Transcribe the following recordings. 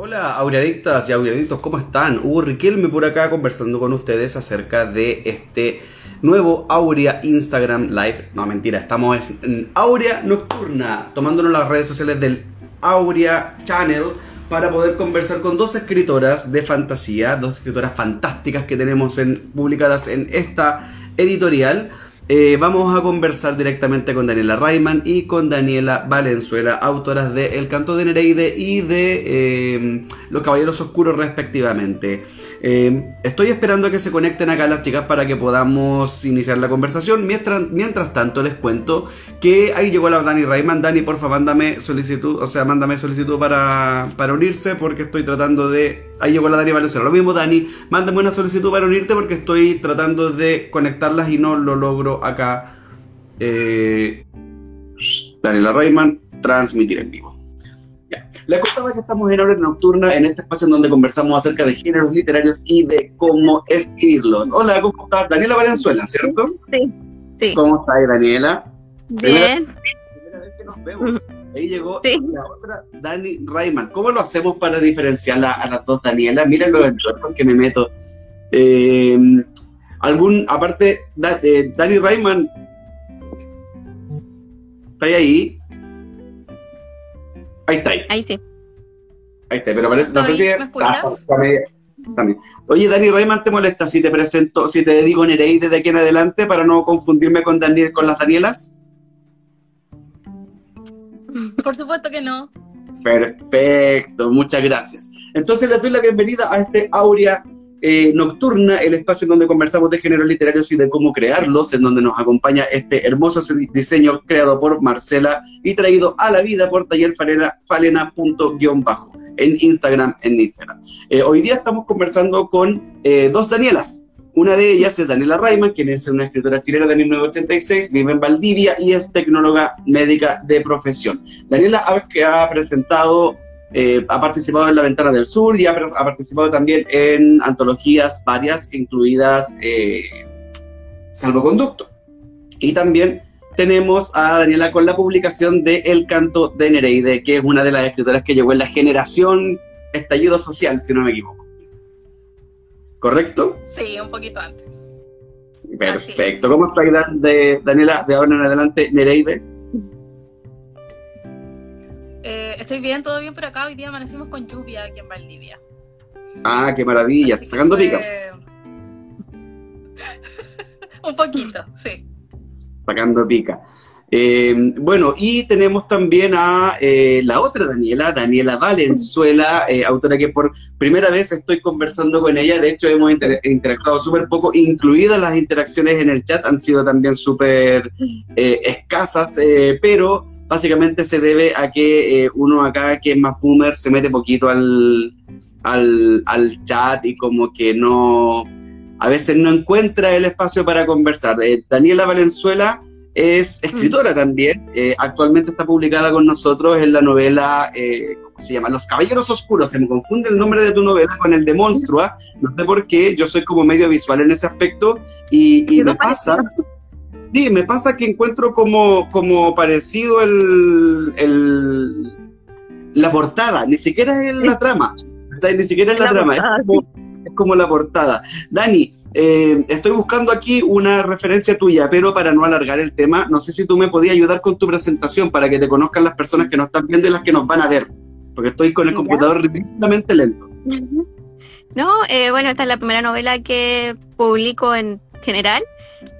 Hola, aureadictas y aureadictos, ¿cómo están? Hugo Riquelme por acá conversando con ustedes acerca de este nuevo Aurea Instagram Live. No, mentira, estamos en Aurea Nocturna, tomándonos las redes sociales del Aurea Channel para poder conversar con dos escritoras de fantasía, dos escritoras fantásticas que tenemos en, publicadas en esta editorial. Eh, vamos a conversar directamente con Daniela Rayman y con Daniela Valenzuela, autoras de El canto de Nereide y de eh, Los Caballeros Oscuros respectivamente. Eh, estoy esperando a que se conecten acá las chicas para que podamos iniciar la conversación. Mientras, tanto les cuento que ahí llegó la Dani Rayman. Dani, porfa, mándame solicitud, o sea, mándame solicitud para, para unirse porque estoy tratando de Ahí llegó la Dani Valenzuela. Lo mismo, Dani, mándame una solicitud para unirte porque estoy tratando de conectarlas y no lo logro acá. Eh, Daniela Rayman, transmitir en vivo. Ya. Les contaba que estamos en hora nocturna en este espacio en donde conversamos acerca de géneros literarios y de cómo escribirlos. Hola, ¿cómo estás? Daniela Valenzuela, ¿cierto? Sí, sí. ¿Cómo estás, Daniela? Bien. Primera, vez que nos vemos. Ahí llegó la otra Dani Rayman. ¿Cómo lo hacemos para diferenciar a, las dos Daniela? Miren los entornos que me meto. Eh, algún, aparte, eh, Dani Rayman, ¿está ahí? Ahí está. Ahí, ahí sí. Ahí está, pero parece, no sé si... ¿Me escuchas? también. Oye, Dani Rayman, ¿te molesta si te presento, si te digo Nereide de aquí en adelante para no confundirme con Daniel, con las Danielas? Por supuesto que no. Perfecto, muchas gracias. Entonces les doy la bienvenida a este Aurea eh, Nocturna, el espacio en donde conversamos de géneros literarios y de cómo crearlos, en donde nos acompaña este hermoso diseño creado por Marcela y traído a la vida por Taller Falena, bajo en Instagram, en Instagram. Eh, hoy día estamos conversando con eh, dos Danielas, una de ellas es Daniela Rayman, quien es una escritora chilena de 1986, vive en Valdivia y es tecnóloga médica de profesión. Daniela ha, presentado, eh, ha participado en La Ventana del Sur y ha, participado también en antologías varias, incluidas eh, Salvoconducto. Y también tenemos a Daniela con la publicación de El canto de Nereide, que es una de las escritoras que llegó en la generación estallido social, si no me equivoco. ¿Correcto? Sí, un poquito antes. Perfecto. ¿Cómo está de Daniela de ahora en adelante, Nereide? Eh, estoy bien, todo bien por acá. Hoy día amanecimos con lluvia aquí en Valdivia. Ah, qué maravilla. ¿Sacando pica? un poquito, sí. Sacando pica. Eh, bueno, y tenemos también a eh, la otra Daniela, Daniela Valenzuela, eh, autora que por primera vez estoy conversando con ella. De hecho, hemos interactuado súper poco, incluidas las interacciones en el chat, han sido también súper escasas, pero básicamente se debe a que uno acá, que es más boomer, se mete poquito al, al, al chat y como que no, a veces no encuentra el espacio para conversar. Daniela Valenzuela es escritora también. Eh, actualmente está publicada con nosotros en la novela, eh, ¿cómo se llama? Los Caballeros Oscuros. Se me confunde el nombre de tu novela con el de Monstrua. No sé por qué, yo soy como medio visual en ese aspecto y, me pasa... Sí, me pasa que encuentro como, como parecido el, el, la portada, ni siquiera es la trama, ni siquiera es la, trama, es como la portada. Dani, eh, estoy buscando aquí una referencia tuya, pero para no alargar el tema, no sé si tú me podías ayudar con tu presentación para que te conozcan las personas que nos están viendo y las que nos van a ver, porque estoy con el computador ridículamente lento. No, eh, bueno, esta es la primera novela que publico en general.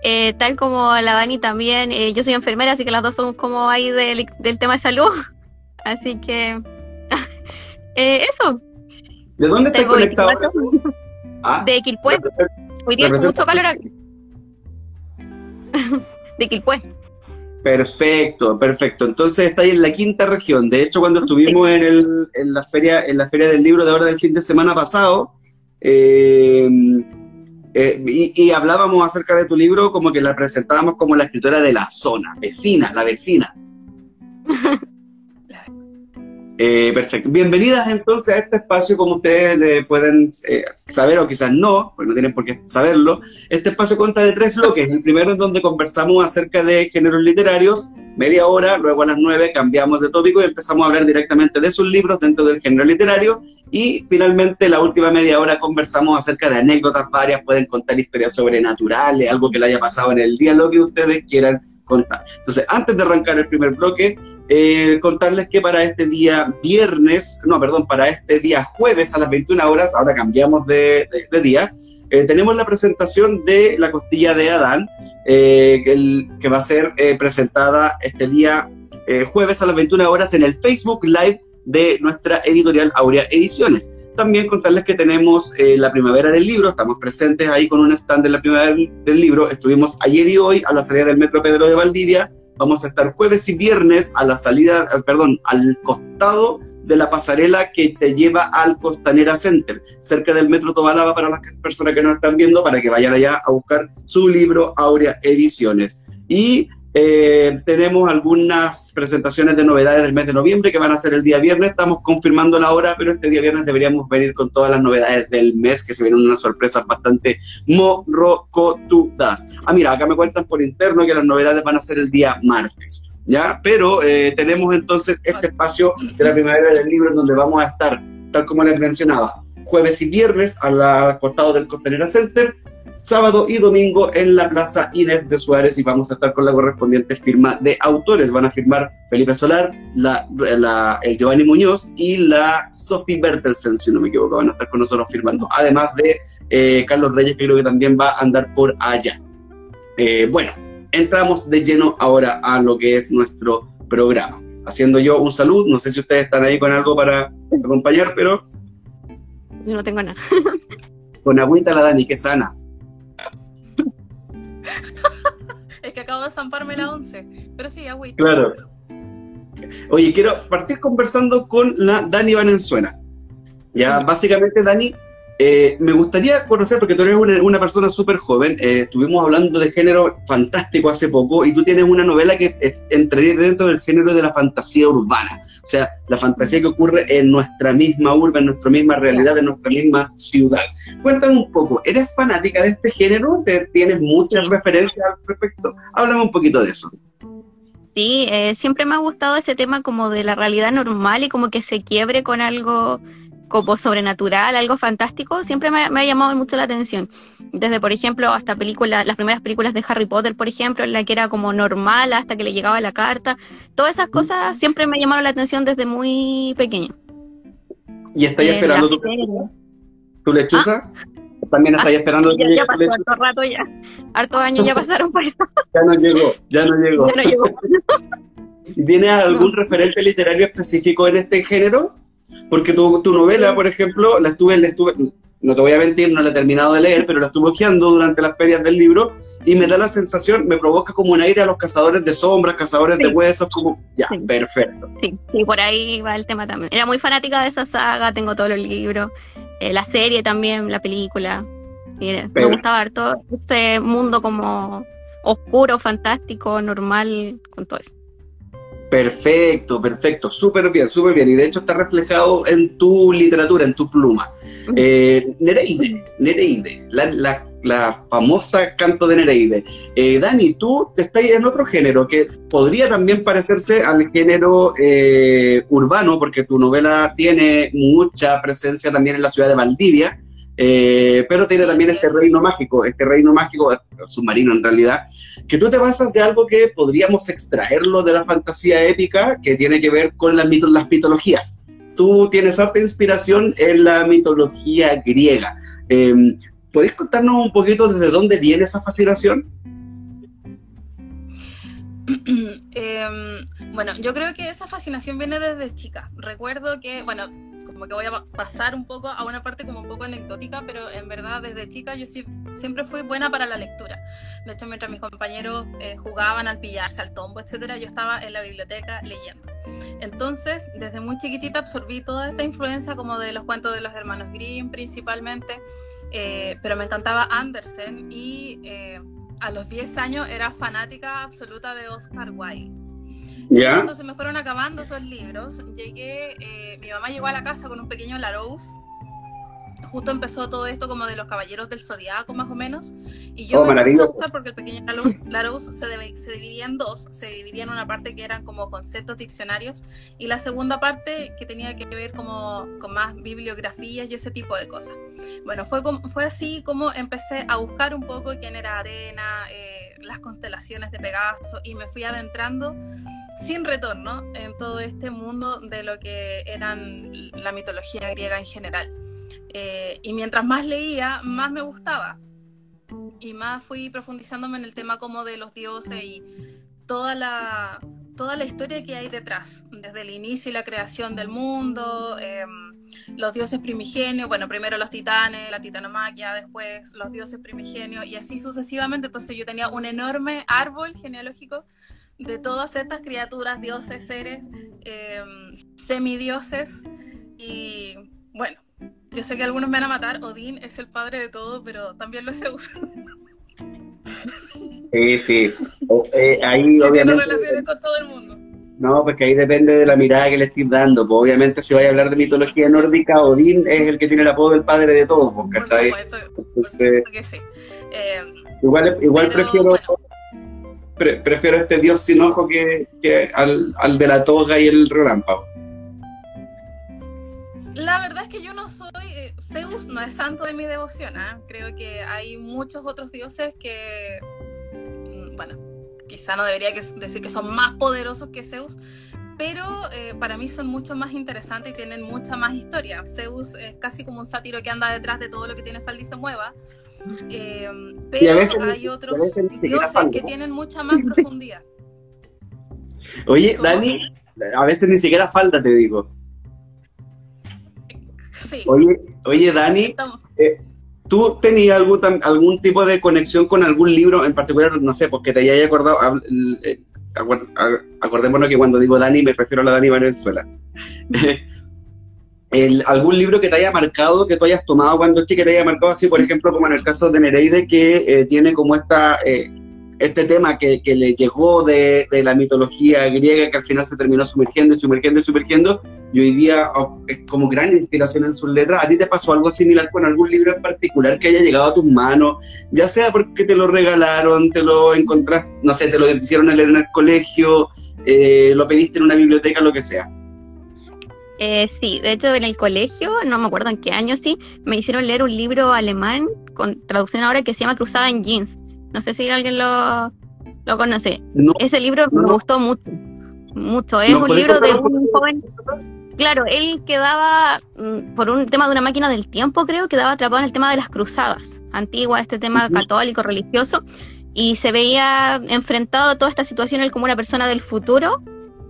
Eh, tal como la Dani también, yo soy enfermera, así que las dos somos como ahí del, tema de salud. Así que, eso. ¿De dónde estás conectado? Ah, de Quilpué. Hoy día mucho calor aquí. de Quilpué. Perfecto, perfecto. Entonces está ahí en la quinta región. De hecho, cuando estuvimos en, el, en, la feria, en la feria del libro de ahora del fin de semana pasado, eh, eh, y, y, hablábamos acerca de tu libro como que la presentábamos como la escritora de la zona, vecina, la vecina. Eh, perfecto. Bienvenidas entonces a este espacio, como ustedes eh, pueden eh, saber o quizás no, porque no tienen por qué saberlo. Este espacio cuenta de tres bloques. El primero es donde conversamos acerca de géneros literarios. media hora, luego a las 9 cambiamos de tópico y empezamos a hablar directamente de sus libros dentro del género literario y finalmente la última media hora conversamos acerca de anécdotas varias, pueden contar historias sobrenaturales, algo que le haya pasado en el día, lo que ustedes quieran contar. Entonces, antes de arrancar el primer bloque, eh, contarles que para este día viernes, no, perdón, para este día jueves a las 21 horas, ahora cambiamos de, día, eh, tenemos la presentación de La Costilla de Adán, eh, que, va a ser presentada este día jueves a las 21 horas en el Facebook Live de nuestra editorial Aurea Ediciones. También contarles que tenemos la primavera del libro, estamos presentes ahí con un stand de la primavera del libro, estuvimos ayer y hoy a la salida del Metro Pedro de Valdivia, Vamos a estar jueves y viernes a la salida, eh, perdón, al costado de la pasarela que te lleva al Costanera Center, cerca del Metro Tobalaba para las personas que nos están viendo, para que vayan allá a buscar su libro Aurea Ediciones. Y eh, tenemos algunas presentaciones de novedades del mes de noviembre que van a ser el día viernes. Estamos confirmando la hora, pero este día viernes deberíamos venir con todas las novedades del mes, que se vienen unas sorpresas bastante morrocotudas. Ah, mira, acá me cuentan por interno que las novedades van a ser el día martes. ¿Ya? Pero eh, tenemos entonces este espacio de la primavera del libro en donde vamos a estar, tal como les mencionaba, jueves y viernes al costado del Costanera Center, sábado y domingo en la Plaza Inés de Suárez y vamos a estar con la correspondiente firma de autores. Van a firmar Felipe Solar, la, el Giovanni Muñoz y la Sophie Bertelsen, si no me equivoco, van a estar con nosotros firmando. Además de eh, Carlos Reyes, que creo que también va a andar por allá. Eh, bueno, entramos de lleno ahora a lo que es nuestro programa. Haciendo yo un saludo, no sé si ustedes están ahí con algo para acompañar, pero... Yo no tengo nada. con agüita la Dani, que sana. es que acabo de zamparme la 11. Pero sí, agüita. Claro. Oye, quiero partir conversando con la Dani Valenzuela. Ya, básicamente, Dani, eh, me gustaría conocer, porque tú eres una, persona súper joven, eh, estuvimos hablando de género fantástico hace poco y tú tienes una novela que eh, dentro del género de la fantasía urbana, o sea, la fantasía que ocurre en nuestra misma urba, en nuestra misma realidad, en nuestra misma ciudad. Cuéntame un poco, ¿eres fanática de este género? ¿Tienes muchas referencias al respecto? Háblame un poquito de eso. Sí, siempre me ha gustado ese tema como de la realidad normal y como que se quiebre con algo como sobrenatural, algo fantástico, siempre me, ha llamado mucho la atención. Desde, por ejemplo, hasta películas, las primeras películas de Harry Potter, por ejemplo, en la que era como normal hasta que le llegaba la carta. Todas esas cosas siempre me llamaron la atención desde muy pequeña. ¿Y estáis esperando tu, tu, lechuza? Ah. ¿También estáis ah, esperando ya, ya pasó harto rato ya. Hartos años ya pasaron por eso. ya no llegó, ya no llegó. Ya no llegó. ¿Tienes algún referente literario específico en este género? Porque tu, tu novela, por ejemplo, la estuve, la estuve, no te voy a mentir, no la he terminado de leer, pero la estuve hojeando durante las ferias del libro y me da la sensación, me provoca como un aire a los cazadores de sombras, cazadores de huesos, como, ya, perfecto. Sí, sí, por ahí va el tema también. Era muy fanática de esa saga, tengo todos los libros, eh, la serie también, la película. me gustaba ver todo este mundo como oscuro, fantástico, normal, con todo eso. Perfecto, perfecto, súper bien, súper bien. Y de hecho está reflejado en tu literatura, en tu pluma. Eh, Nereide, Nereide, la, famosa canto de Nereide. Eh, Dani, tú estás en otro género que podría también parecerse al género eh, urbano, porque tu novela tiene mucha presencia también en la ciudad de Valdivia. Eh, pero tiene también este reino mágico, este reino mágico submarino en realidad, que tú te basas de algo que podríamos extraerlo de la fantasía épica, que tiene que ver con las, las mitologías. Tú tienes harta inspiración en la mitología griega. Eh, ¿Podéis contarnos un poquito desde dónde viene esa fascinación? Em, bueno, yo creo que esa fascinación viene desde chica. Recuerdo que, bueno, como que voy a pasar un poco a una parte como un poco anecdótica, pero en verdad desde chica yo sí, siempre fui buena para la lectura. De hecho, mientras mis compañeros eh, jugaban al pillarse, al tombo, etcétera, yo estaba en la biblioteca leyendo. Entonces, desde muy chiquitita absorbí toda esta influencia como de los cuentos de los hermanos Grimm principalmente, eh, pero me encantaba Andersen y eh, a los 10 años era fanática absoluta de Oscar Wilde. Cuando se me fueron acabando esos libros, llegué, eh, mi mamá llegó a la casa con un pequeño Larousse justo empezó todo esto como de los caballeros del zodiaco más o menos. Y yo Oh, me puse a buscar porque el pequeño Larousse, Larousse se, debe- se dividía en dos. Se dividía en una parte que eran como conceptos diccionarios y la segunda parte que tenía que ver como con más bibliografías y ese tipo de cosas. Bueno fue como- fue así como empecé a buscar un poco quién era Arena eh, las constelaciones de Pegaso y me fui adentrando sin retorno en todo este mundo de lo que eran la mitología griega en general. Eh, y mientras más leía, más me gustaba. Y más fui profundizándome en el tema como de los dioses y toda la, toda la historia que hay detrás, desde el inicio y la creación del mundo, eh, los dioses primigenios, bueno, primero los titanes, la titanomaquia, después los dioses primigenios y así sucesivamente. Entonces yo tenía un enorme árbol genealógico de todas estas criaturas, dioses, seres, eh, semidioses y bueno, yo sé que algunos me van a matar, Odín es el padre de todo, pero también lo es Zeus. Sí, sí. O- eh, ahí obviamente. relaciones con todo el mundo. No, pues que ahí depende de la mirada que le estés dando. Pues obviamente si vais a hablar de mitología nórdica, Odín es el que tiene el apodo del padre de todos, pues, Por ¿cachai? supuesto, por Entonces, supuesto que sí. Eh, igual, igual Pero, prefiero bueno. pre- prefiero este dios sin ojo que, que al, al de la toga y el relámpago. La verdad es que yo no soy, eh, Zeus no es santo de mi devoción, ¿ah? creo que hay muchos otros dioses que, mm, bueno, quizá no debería que- decir que son más poderosos que Zeus, pero eh, para mí son mucho más interesantes y tienen mucha más historia. Zeus es casi como un sátiro que anda detrás de todo lo que tiene falda y se mueva, eh, pero veces hay otros dioses que tienen mucha más profundidad. Oye, ¿Cómo? Dani, a veces ni siquiera falta, te digo. Sí, Oye, oye Dani, estamos- ¿tú tenías algún, tipo de conexión con algún libro en particular? No sé, porque te haya acordado. eh, Acordémonos que cuando digo Dani me refiero a la Dani Valenzuela. El- ¿Algún libro que te haya marcado, que tú hayas tomado cuando chica, que te haya marcado así, por ejemplo, como en el caso de Nereide, que eh, tiene como esta, eh, este tema que, que le llegó de, de la mitología griega, que al final se terminó sumergiendo y sumergiendo y sumergiendo, y hoy día oh, es como gran inspiración en sus letras. ¿A ti te pasó algo similar con algún libro en particular que haya llegado a tus manos? Ya sea porque te lo regalaron, te lo encontraste, no sé, te lo hicieron leer en el colegio, eh, lo pediste en una biblioteca, lo que sea. Eh, sí, de hecho en el colegio, no me acuerdo en qué año sí, me hicieron leer un libro alemán con traducción ahora que se llama Cruzada en Jeans. No sé si alguien lo, lo conoce. No, Ese libro No, me gustó mucho, mucho. Es ¿Nos un libro de un joven. Claro, él quedaba, mm, por un tema de una máquina del tiempo, creo, quedaba atrapado en el tema de las cruzadas antiguas, este tema católico, religioso, y se veía enfrentado a toda esta situación él como una persona del futuro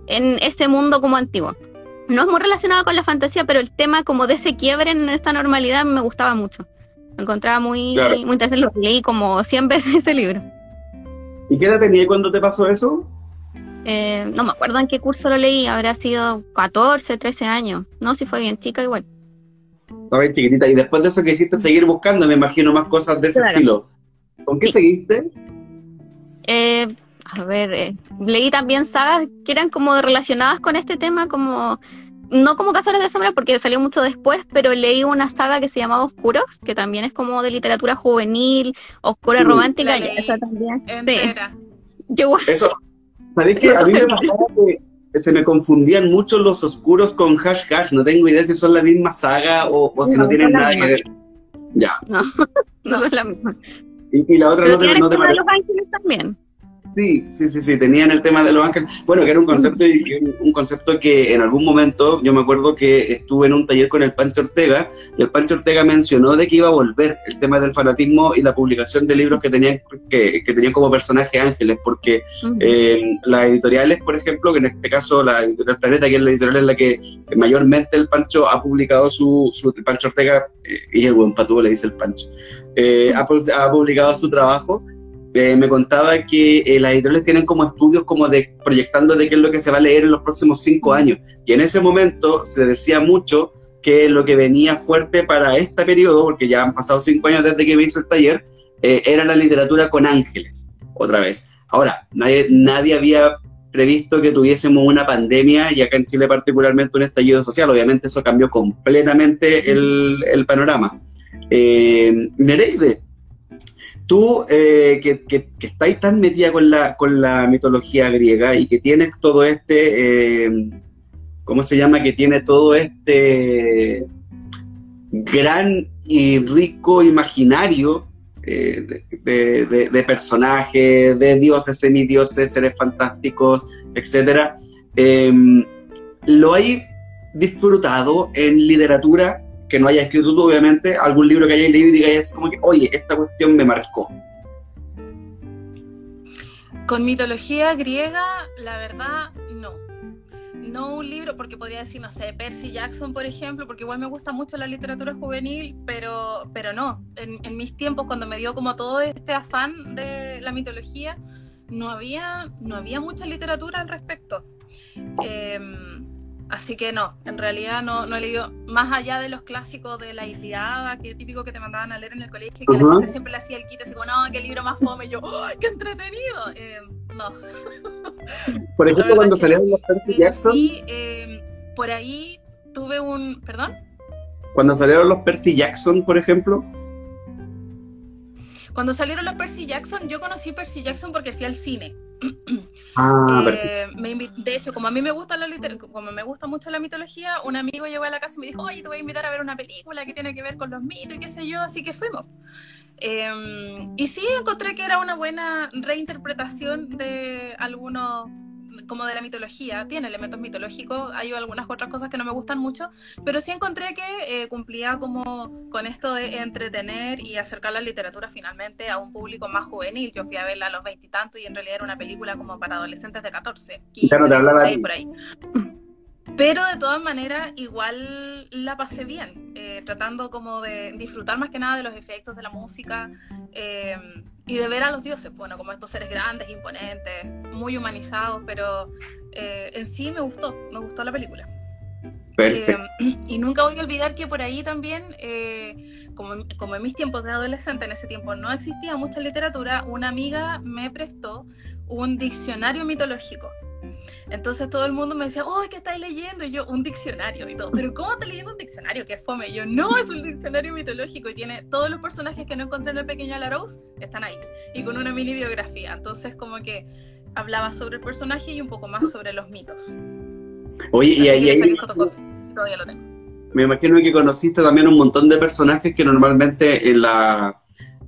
en ese mundo como antiguo. No es muy relacionado con la fantasía, pero el tema como de ese quiebre en esta normalidad me gustaba mucho. Lo encontraba muy, Claro. muy interesante, lo leí como 100 veces ese libro. ¿Y qué edad tenías cuando te pasó eso? Eh, no me acuerdo en qué curso lo leí, habrá sido 14, 13 años. No, si fue bien chica igual. Estabas chiquitita. Y después de eso que hiciste seguir buscando, me imagino más cosas de ese Claro. estilo. ¿Con qué Sí. seguiste? Eh, a ver, eh, leí también sagas que eran como relacionadas con este tema, como no como Cazadores de Sombras porque salió mucho después, pero leí una saga que se llamaba Oscuros, que también es como de literatura juvenil, oscura Sí, romántica, la y esa también. Sí, entera. guay. Eso. ¿Sabés que a mí me pasaba que se me confundían mucho los oscuros con hash hash? No tengo idea si son la misma saga o, o si no, No, tienen nada que ver. Ya. No, no es la misma. Y, y la otra Pero no te, no te los ángeles también. Sí, sí, sí, sí, tenían el tema de los ángeles. Bueno, que era un concepto, un concepto que en algún momento yo me acuerdo que estuve en un taller con el Pancho Ortega y el Pancho Ortega mencionó de que iba a volver el tema del fanatismo y la publicación de libros que tenían que, que tenían como personaje ángeles, porque eh, las editoriales, por ejemplo, que en este caso la editorial Planeta, que es la editorial en la que mayormente el Pancho ha publicado su, su el Pancho Ortega, eh, y el buen patudo le dice el Pancho, eh, ha publicado su trabajo. Eh, me contaba que eh, las editoriales tienen como estudios como de proyectando de qué es lo que se va a leer en los próximos cinco años. Y en ese momento se decía mucho que lo que venía fuerte para este periodo, porque ya han pasado cinco años desde que me hizo el taller, eh, era la literatura con ángeles, otra vez. Ahora, nadie, nadie había previsto que tuviésemos una pandemia y acá en Chile particularmente un estallido social. Obviamente eso cambió completamente el, panorama. Eh, Nereide, tú eh, que, que, estáis tan metida con la, con la mitología griega y que tienes todo este, eh, ¿cómo se llama? Que tiene todo este gran y rico imaginario eh, de, personajes, de dioses, semidioses, seres fantásticos, etc. ¿Lo hay disfrutado en literatura que no haya escrito tú, obviamente, algún libro que hayas leído y digáis como que, oye, esta cuestión me marcó? Con mitología griega, la verdad, no. No un libro, porque podría decir, no sé, Percy Jackson, por ejemplo, porque igual me gusta mucho la literatura juvenil, pero, pero no. En, mis tiempos, cuando me dio como todo este afán de la mitología, no había, no había mucha literatura al respecto. Eh, Así que no, en realidad no, no, he leído más allá de los clásicos de la Iliada, que es típico que te mandaban a leer en el colegio, que la gente siempre le hacía el kit así como, no, qué libro más fome, y yo, qué entretenido! Eh, no. Por ejemplo, cuando salieron los Percy Jackson. Sí, eh, por ahí tuve un. ¿Perdón? Cuando salieron los Percy Jackson, por ejemplo. Cuando salieron los Percy Jackson, yo conocí Percy Jackson porque fui al cine. Ah, eh, de hecho, como a mí me gusta la como me gusta mucho la mitología, un amigo llegó a la casa y me dijo, oye, te voy a invitar a ver una película que tiene que ver con los mitos y qué sé yo, así que fuimos. Em, y sí encontré que era una buena reinterpretación de algunos como de la mitología, tiene elementos mitológicos, hay algunas otras cosas que no me gustan mucho, pero sí encontré que eh, cumplía como con esto de entretener y acercar la literatura finalmente a un público más juvenil. Yo fui a verla a los veintitantos y, en realidad era una película como para adolescentes de 14, 15, por ahí. Pero de todas maneras, igual la pasé bien, eh, tratando como de disfrutar más que nada de los efectos de la música eh, y de ver a los dioses, bueno, como estos seres grandes, imponentes, muy humanizados, pero eh, en sí me gustó, me gustó la película. Perfecto. y nunca voy a olvidar que por ahí también, como, como en mis tiempos de adolescente, en ese tiempo no existía mucha literatura, una amiga me prestó un diccionario mitológico entonces todo el mundo me decía, oh, ¿qué estáis leyendo? Y yo, un diccionario y todo. Pero ¿cómo estás leyendo un diccionario? ¡Qué fome! Y yo, no, es un diccionario mitológico y tiene todos los personajes que no encontré en el pequeño Alarose, están ahí. Y con una mini biografía. Entonces como que hablaba sobre el personaje y un poco más sobre los mitos. Oye, y ahí... Todavía lo tengo. Me imagino que conociste también un montón de personajes que normalmente en la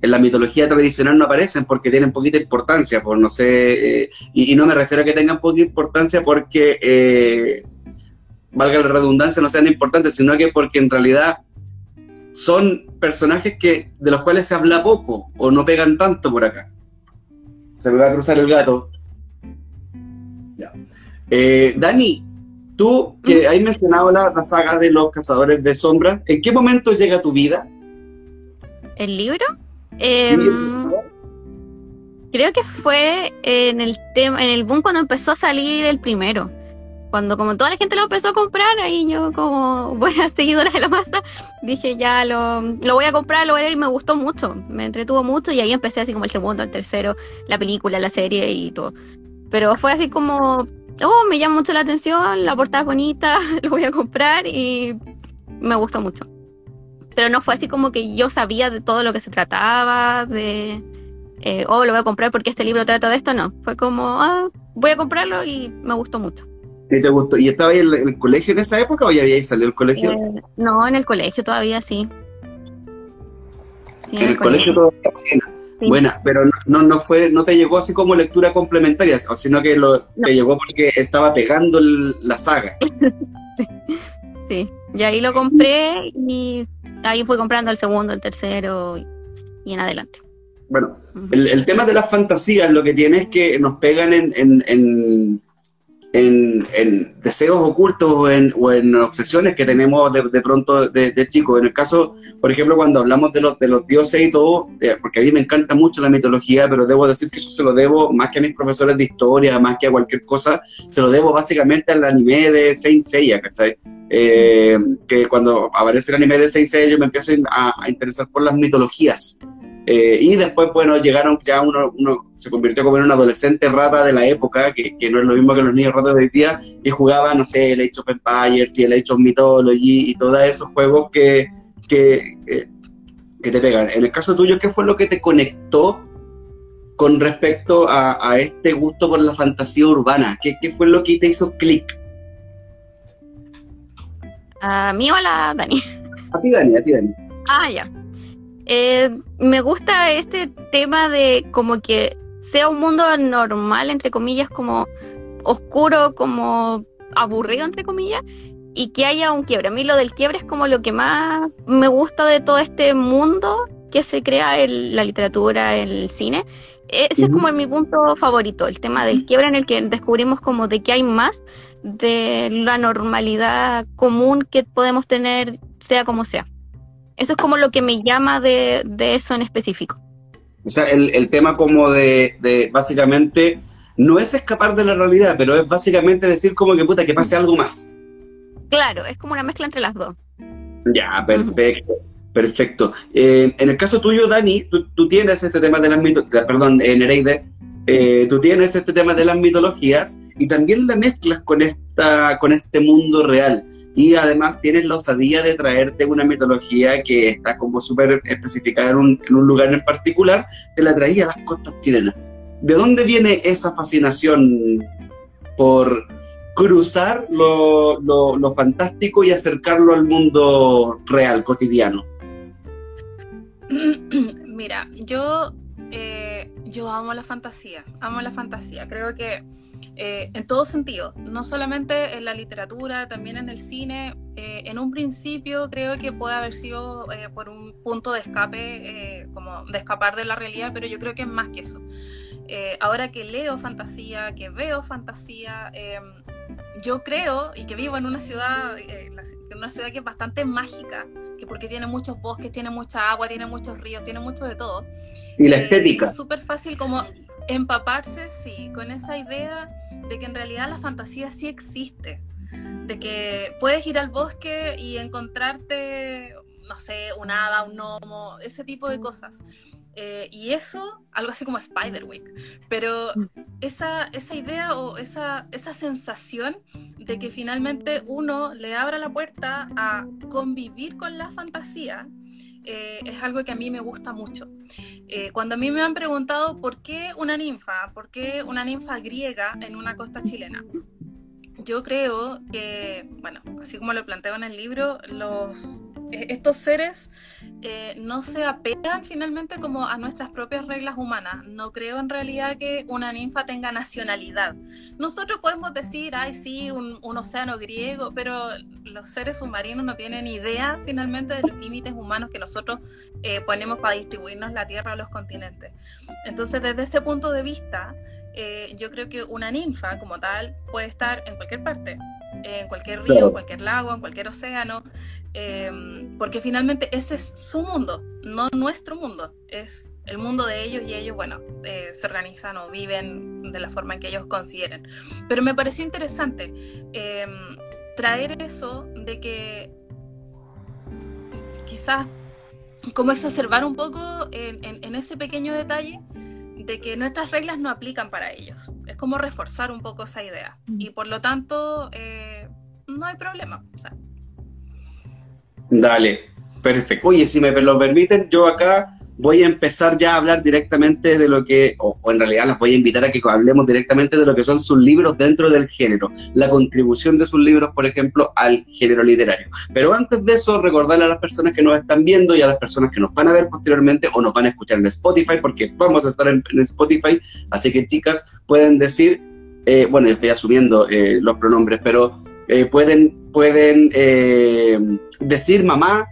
en la mitología tradicional no aparecen porque tienen poquita importancia, por no sé, eh, y, no me refiero a que tengan poca importancia porque, eh, valga la redundancia, no sean importantes, sino que porque en realidad son personajes que, de los cuales se habla poco o no pegan tanto por acá. Se me va a cruzar el gato. Ya. Eh, Dani, tú que has mencionado la, la saga de los cazadores de sombras, ¿en qué momento llega tu vida? ¿El libro? Em, creo que fue en el tema, en el boom cuando empezó a salir el primero. Cuando como toda la gente lo empezó a comprar, ahí yo como buena seguidora de la masa, dije ya lo, lo voy a comprar, lo voy a leer y me gustó mucho, me entretuvo mucho y ahí empecé así como el segundo, el tercero, la película, la serie y todo. Pero fue así como, oh, me llama mucho la atención, la portada es bonita, lo voy a comprar y me gustó mucho pero no fue así como que yo sabía de todo lo que se trataba, de, eh, oh, lo voy a comprar porque este libro trata de esto, no, fue como, ah, voy a comprarlo y me gustó mucho. ¿Y te gustó? ¿Y estaba ahí en el, colegio en esa época o ya habíais salido del colegio? Eh, no, en el colegio todavía sí. en, el, colegio, todavía buena. pero no, no fue, no te llegó así como lectura complementaria, sino que lo, te llegó porque estaba pegando la saga. sí, y ahí lo compré y ahí fui comprando el segundo, el tercero y, en adelante. Bueno, el, tema de las fantasías lo que tiene es que nos pegan en, en, en, deseos ocultos o en, o en obsesiones que tenemos de, de pronto de, de chicos. En el caso, por ejemplo, cuando hablamos de los, de los dioses y todo, eh, porque a mí me encanta mucho la mitología, pero debo decir que eso se lo debo más que a mis profesores de historia, más que a cualquier cosa, se lo debo básicamente al anime de Saint Seiya, ¿cachai? Eh, que cuando aparece el anime de Saint Seiya yo me empiezo a, interesar por las mitologías. Eh, y después, bueno, llegaron ya uno, uno se convirtió como en un adolescente rata de la época, que, que no es lo mismo que los niños ratas de hoy día, y jugaba, no sé, el Age of Empires y el Age of Mythology y todos esos juegos que, que, eh, que te pegan. En el caso tuyo, ¿qué fue lo que te conectó con respecto a, a este gusto por la fantasía urbana? ¿Qué, qué fue lo que te hizo clic? ¿A mí o a la Dani? A ti, Dani, a ti, Dani. Ah, ya. Eh, me gusta este tema de como que sea un mundo normal, entre comillas, como oscuro, como aburrido, entre comillas, y que haya un quiebre. A mí lo del quiebre es como lo que más me gusta de todo este mundo que se crea en la literatura, en el cine. Ese es como mi punto favorito, el tema del quiebre en el que descubrimos como de que hay más de la normalidad común que podemos tener, sea como sea. Eso es como lo que me llama de, de eso en específico. O sea, el, el tema como de, de, básicamente, no es escapar de la realidad, pero es básicamente decir como que puta, que pase algo más. Claro, es como una mezcla entre las dos. Ya, perfecto, perfecto. Eh, en el caso tuyo, Dani, tú, tú tienes este tema de las mitologías, perdón, eh, Nereide, eh, tú tienes este tema de las mitologías y también la mezclas con, esta, con este mundo real. Y además tienes la osadía de traerte una mitología que está como súper especificada en un, lugar en particular, te la traía a las costas chilenas. ¿De dónde viene esa fascinación por cruzar lo, lo, lo, fantástico y acercarlo al mundo real, cotidiano? Mira, yo, eh, yo amo la fantasía, amo la fantasía. Creo que eh, en todo sentido, no solamente en la literatura, también en el cine. Eh, en un principio creo que puede haber sido eh, por un punto de escape, eh, como de escapar de la realidad, pero yo creo que es más que eso. ahora que leo fantasía, que veo fantasía, em, yo creo y que vivo en una ciudad, en una ciudad que es bastante mágica, que porque tiene muchos bosques, tiene mucha agua, tiene muchos ríos, tiene mucho de todo. Y la estética. Es súper fácil como empaparse, sí, con esa idea de que en realidad la fantasía sí existe, de que puedes ir al bosque y encontrarte, no sé, un hada, un gnomo, ese tipo de cosas. Eh, y eso, algo así como Spiderwick, pero esa, esa idea o esa, esa sensación de que finalmente uno le abra la puerta a convivir con la fantasía, eh, es algo que a mí me gusta mucho. Eh, cuando a mí me han preguntado por qué una ninfa, por qué una ninfa griega en una costa chilena, yo creo que, bueno, así como lo planteo en el libro, los, e, estos seres eh, no se apegan finalmente como a nuestras propias reglas humanas. No creo en realidad que una ninfa tenga nacionalidad. Nosotros podemos decir, ay, sí, un, un océano griego, pero los seres submarinos no tienen idea finalmente de los límites humanos que nosotros eh, ponemos para distribuirnos la Tierra a los continentes. Entonces, desde ese punto de vista, eh, yo creo que una ninfa como tal puede estar en cualquier parte, en cualquier río, en cualquier lago, en cualquier océano, eh, porque finalmente ese es su mundo, no nuestro mundo, es el mundo de ellos y ellos, bueno, eh, se organizan o viven de la forma en que ellos consideren. Pero me pareció interesante eh, traer eso de que quizás como exacerbar un poco en, en, en ese pequeño detalle de que nuestras reglas no aplican para ellos. Es como reforzar un poco esa idea. Y por lo tanto, eh, no hay problema. O sea. Dale, perfecto. Oye, si me lo permiten, yo acá voy a empezar ya a hablar directamente de lo que, o, en realidad las voy a invitar a que hablemos directamente de lo que son sus libros dentro del género, la contribución de sus libros, por ejemplo, al género literario. Pero antes de eso, recordarle a las personas que nos están viendo y a las personas que nos van a ver posteriormente o nos van a escuchar en Spotify, porque vamos a estar en, Spotify, así que chicas, pueden decir, eh, bueno, estoy asumiendo eh, los pronombres, pero eh, pueden, pueden eh, decir mamá,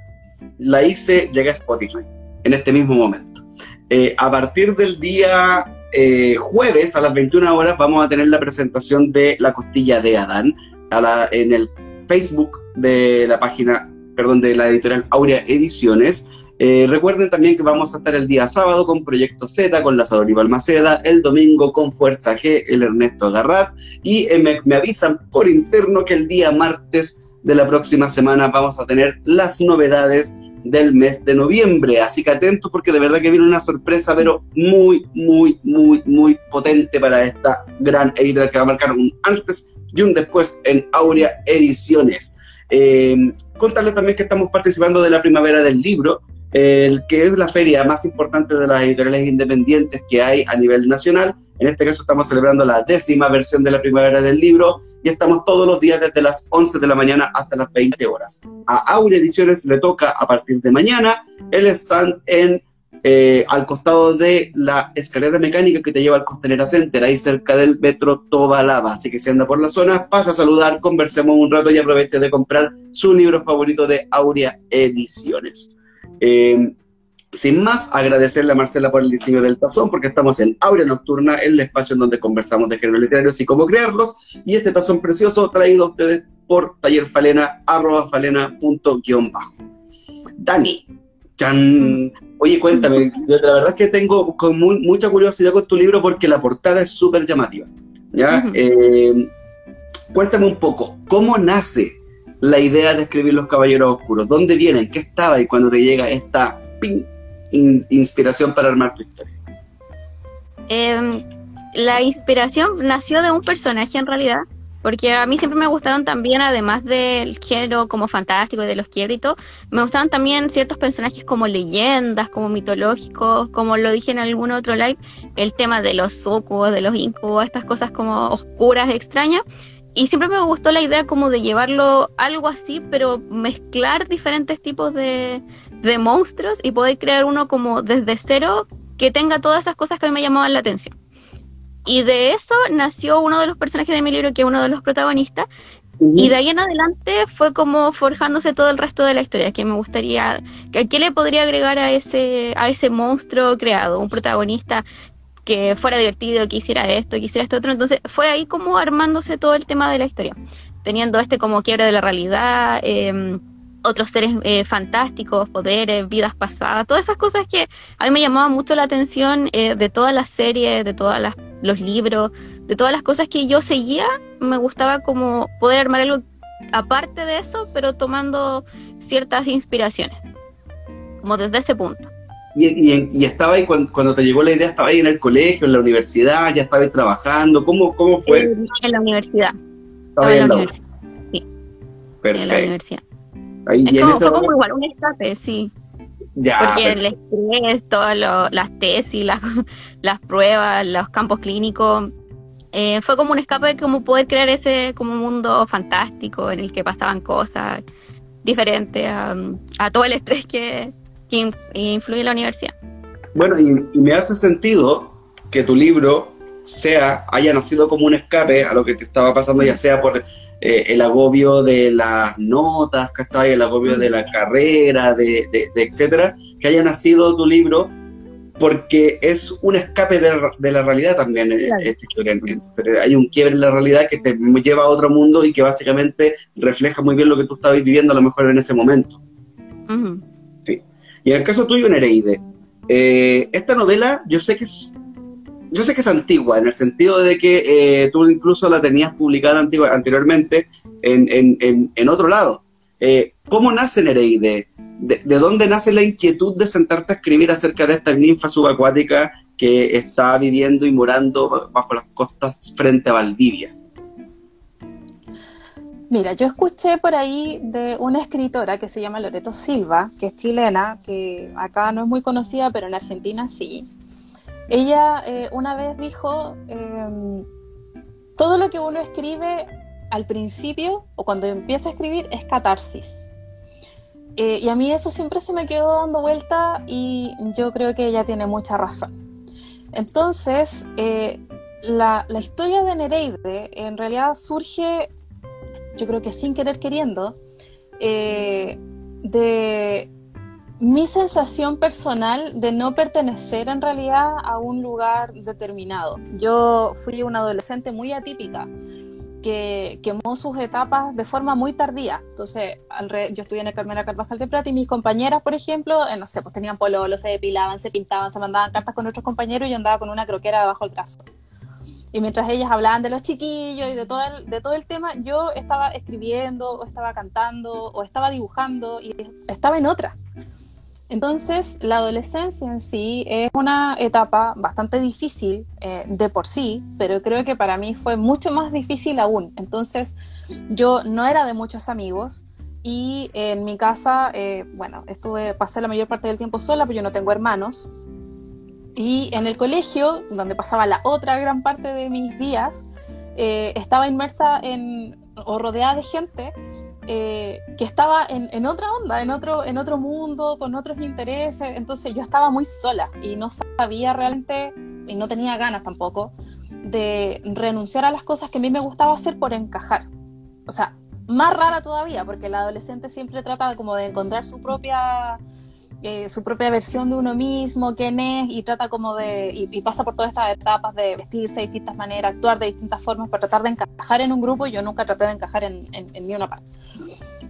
la hice, llegué a Spotify en este mismo momento. Eh, a partir del día eh, jueves a las 21 horas vamos a tener la presentación de La Costilla de Adán en el Facebook de la página, perdón, de la editorial Aurea Ediciones. Eh, recuerden también que vamos a estar el día sábado con Proyecto Z, con Lazador y Balmaceda, el domingo con Fuerza G, el Ernesto Agarrat, y me, me avisan por interno que el día martes de la próxima semana vamos a tener las novedades del mes de noviembre. Así que atentos porque de verdad que viene una sorpresa, pero muy, muy, muy, muy potente para esta gran editorial que va a marcar un antes y un después en Aurea Ediciones. Eh, contarles también que estamos participando de la Primavera del Libro, el que es la feria más importante de las editoriales independientes que hay a nivel nacional. En este caso estamos celebrando la décima versión de la primavera del libro y estamos todos los días desde las 11 de la mañana hasta las 20 horas. A Aure Ediciones le toca a partir de mañana el stand en eh, al costado de la escalera mecánica que te lleva al Costanera Center, ahí cerca del metro Tobalaba. Así que si anda por la zona, pasa a saludar, conversemos un rato y aproveche de comprar su libro favorito de Aurea Ediciones. Eh, sin más, agradecerle a Marcela por el diseño del tazón, porque estamos en Aurea Nocturna, el espacio en donde conversamos de géneros literarios y cómo crearlos. Y este tazón precioso traído a ustedes por Taller Falena, arroba falena punto guion bajo. Dani, chan. Oye, cuéntame, la verdad es que tengo con mucha curiosidad con tu libro porque la portada es súper llamativa. ¿ya? Eh, cuéntame un poco, ¿cómo nace la idea de escribir Los Caballeros Oscuros? ¿Dónde vienen? ¿Qué estaba y cuando te llega esta inspiración para armar tu historia? Em, la inspiración nació de un personaje en realidad, porque a mí siempre me gustaron también, además del género como fantástico y de los quiebres me gustaban también ciertos personajes como leyendas, como mitológicos, como lo dije en algún otro live, el tema de los sucubos, de los incubos, estas cosas como oscuras, extrañas y siempre me gustó la idea como de llevarlo algo así, pero mezclar diferentes tipos de, de monstruos y poder crear uno como desde cero que tenga todas esas cosas que a mí me llamaban la atención. Y de eso nació uno de los personajes de mi libro, que es uno de los protagonistas. Y de ahí en adelante fue como forjándose todo el resto de la historia, que me gustaría, que ¿qué le podría agregar a ese, a ese monstruo creado? Un protagonista que fuera divertido, que hiciera esto, que hiciera esto otro. Entonces fue ahí como armándose todo el tema de la historia, teniendo este como quiebre de la realidad, em, otros seres eh, fantásticos, poderes, vidas pasadas, todas esas cosas que a mí me llamaban mucho la atención eh, de todas las series, de todos los libros, de todas las cosas que yo seguía, me gustaba como poder armar algo aparte de eso, pero tomando ciertas inspiraciones, como desde ese punto. Y, estaba ahí cuando, te llegó la idea, estaba ahí en el colegio, en la universidad, ya estabas trabajando, ¿cómo, cómo fue? En la universidad. Estaba en la, universidad. Sí. Perfecto. En la universidad. Ahí, es como, fue como igual un escape, sí. Ya, Porque el estrés, todas las tesis, las, las pruebas, los campos clínicos, eh, fue como un escape, como poder crear ese como mundo fantástico en el que pasaban cosas diferentes a, a todo el estrés que, que influye en la universidad. Bueno, y, me hace sentido que tu libro sea, haya nacido como un escape a lo que te estaba pasando, ya sea por eh, el agobio de las notas, ¿cachai? El agobio de la carrera, de, de, etcétera, que haya nacido tu libro porque es un escape de, la realidad también eh, esta, historia, Hay un quiebre en la realidad que te lleva a otro mundo y que básicamente refleja muy bien lo que tú estabas viviendo a lo mejor en ese momento. Y en el caso tuyo, Nereide, eh, esta novela yo sé que es yo sé que es antigua, en el sentido de que eh, tú incluso la tenías publicada anteriormente en, otro lado. Eh, ¿Cómo nace Nereide? De, ¿De, dónde nace la inquietud de sentarte a escribir acerca de esta ninfa subacuática que está viviendo y morando bajo las costas frente a Valdivia? Mira, yo escuché por ahí de una escritora que se llama Loreto Silva, que es chilena, que acá no es muy conocida, pero en Argentina sí. Ella eh, una vez dijo, em, todo lo que uno escribe al principio o cuando empieza a escribir es catarsis. Eh, y a mí eso siempre se me quedó dando vuelta y yo creo que ella tiene mucha razón. Entonces, eh, la, la historia de Nereide en realidad surge yo creo que sin querer queriendo, eh, de mi sensación personal de no pertenecer en realidad a un lugar determinado. Yo fui una adolescente muy atípica que quemó sus etapas de forma muy tardía. Entonces, yo estudié en el Carmela Carvajal de Plata y mis compañeras, por ejemplo, eh, no sé, pues tenían pololo, se depilaban, se pintaban, se mandaban cartas con otros compañeros y yo andaba con una croquera debajo del brazo. Y mientras ellas hablaban de los chiquillos y de todo el, de todo el tema, yo estaba escribiendo o estaba cantando o estaba dibujando y estaba en otra. Entonces, la adolescencia en sí es una etapa bastante difícil eh, de por sí, pero creo que para mí fue mucho más difícil aún. Entonces, yo no era de muchos amigos y en mi casa, eh, bueno, estuve, pasé la mayor parte del tiempo sola, pero yo no tengo hermanos. Y en el colegio, donde pasaba la otra gran parte de mis días, eh, estaba inmersa en, o rodeada de gente eh, que estaba en, otra onda, en otro, en otro mundo, con otros intereses. Entonces yo estaba muy sola y no sabía realmente, y no tenía ganas tampoco, de renunciar a las cosas que a mí me gustaba hacer por encajar. O sea, más rara todavía, porque el adolescente siempre trata como de encontrar su propia eh, su propia versión de uno mismo, quién es, y trata como de, y, pasa por todas estas etapas de vestirse de distintas maneras, actuar de distintas formas para tratar de encajar en un grupo, y yo nunca traté de encajar en, en, ni una parte.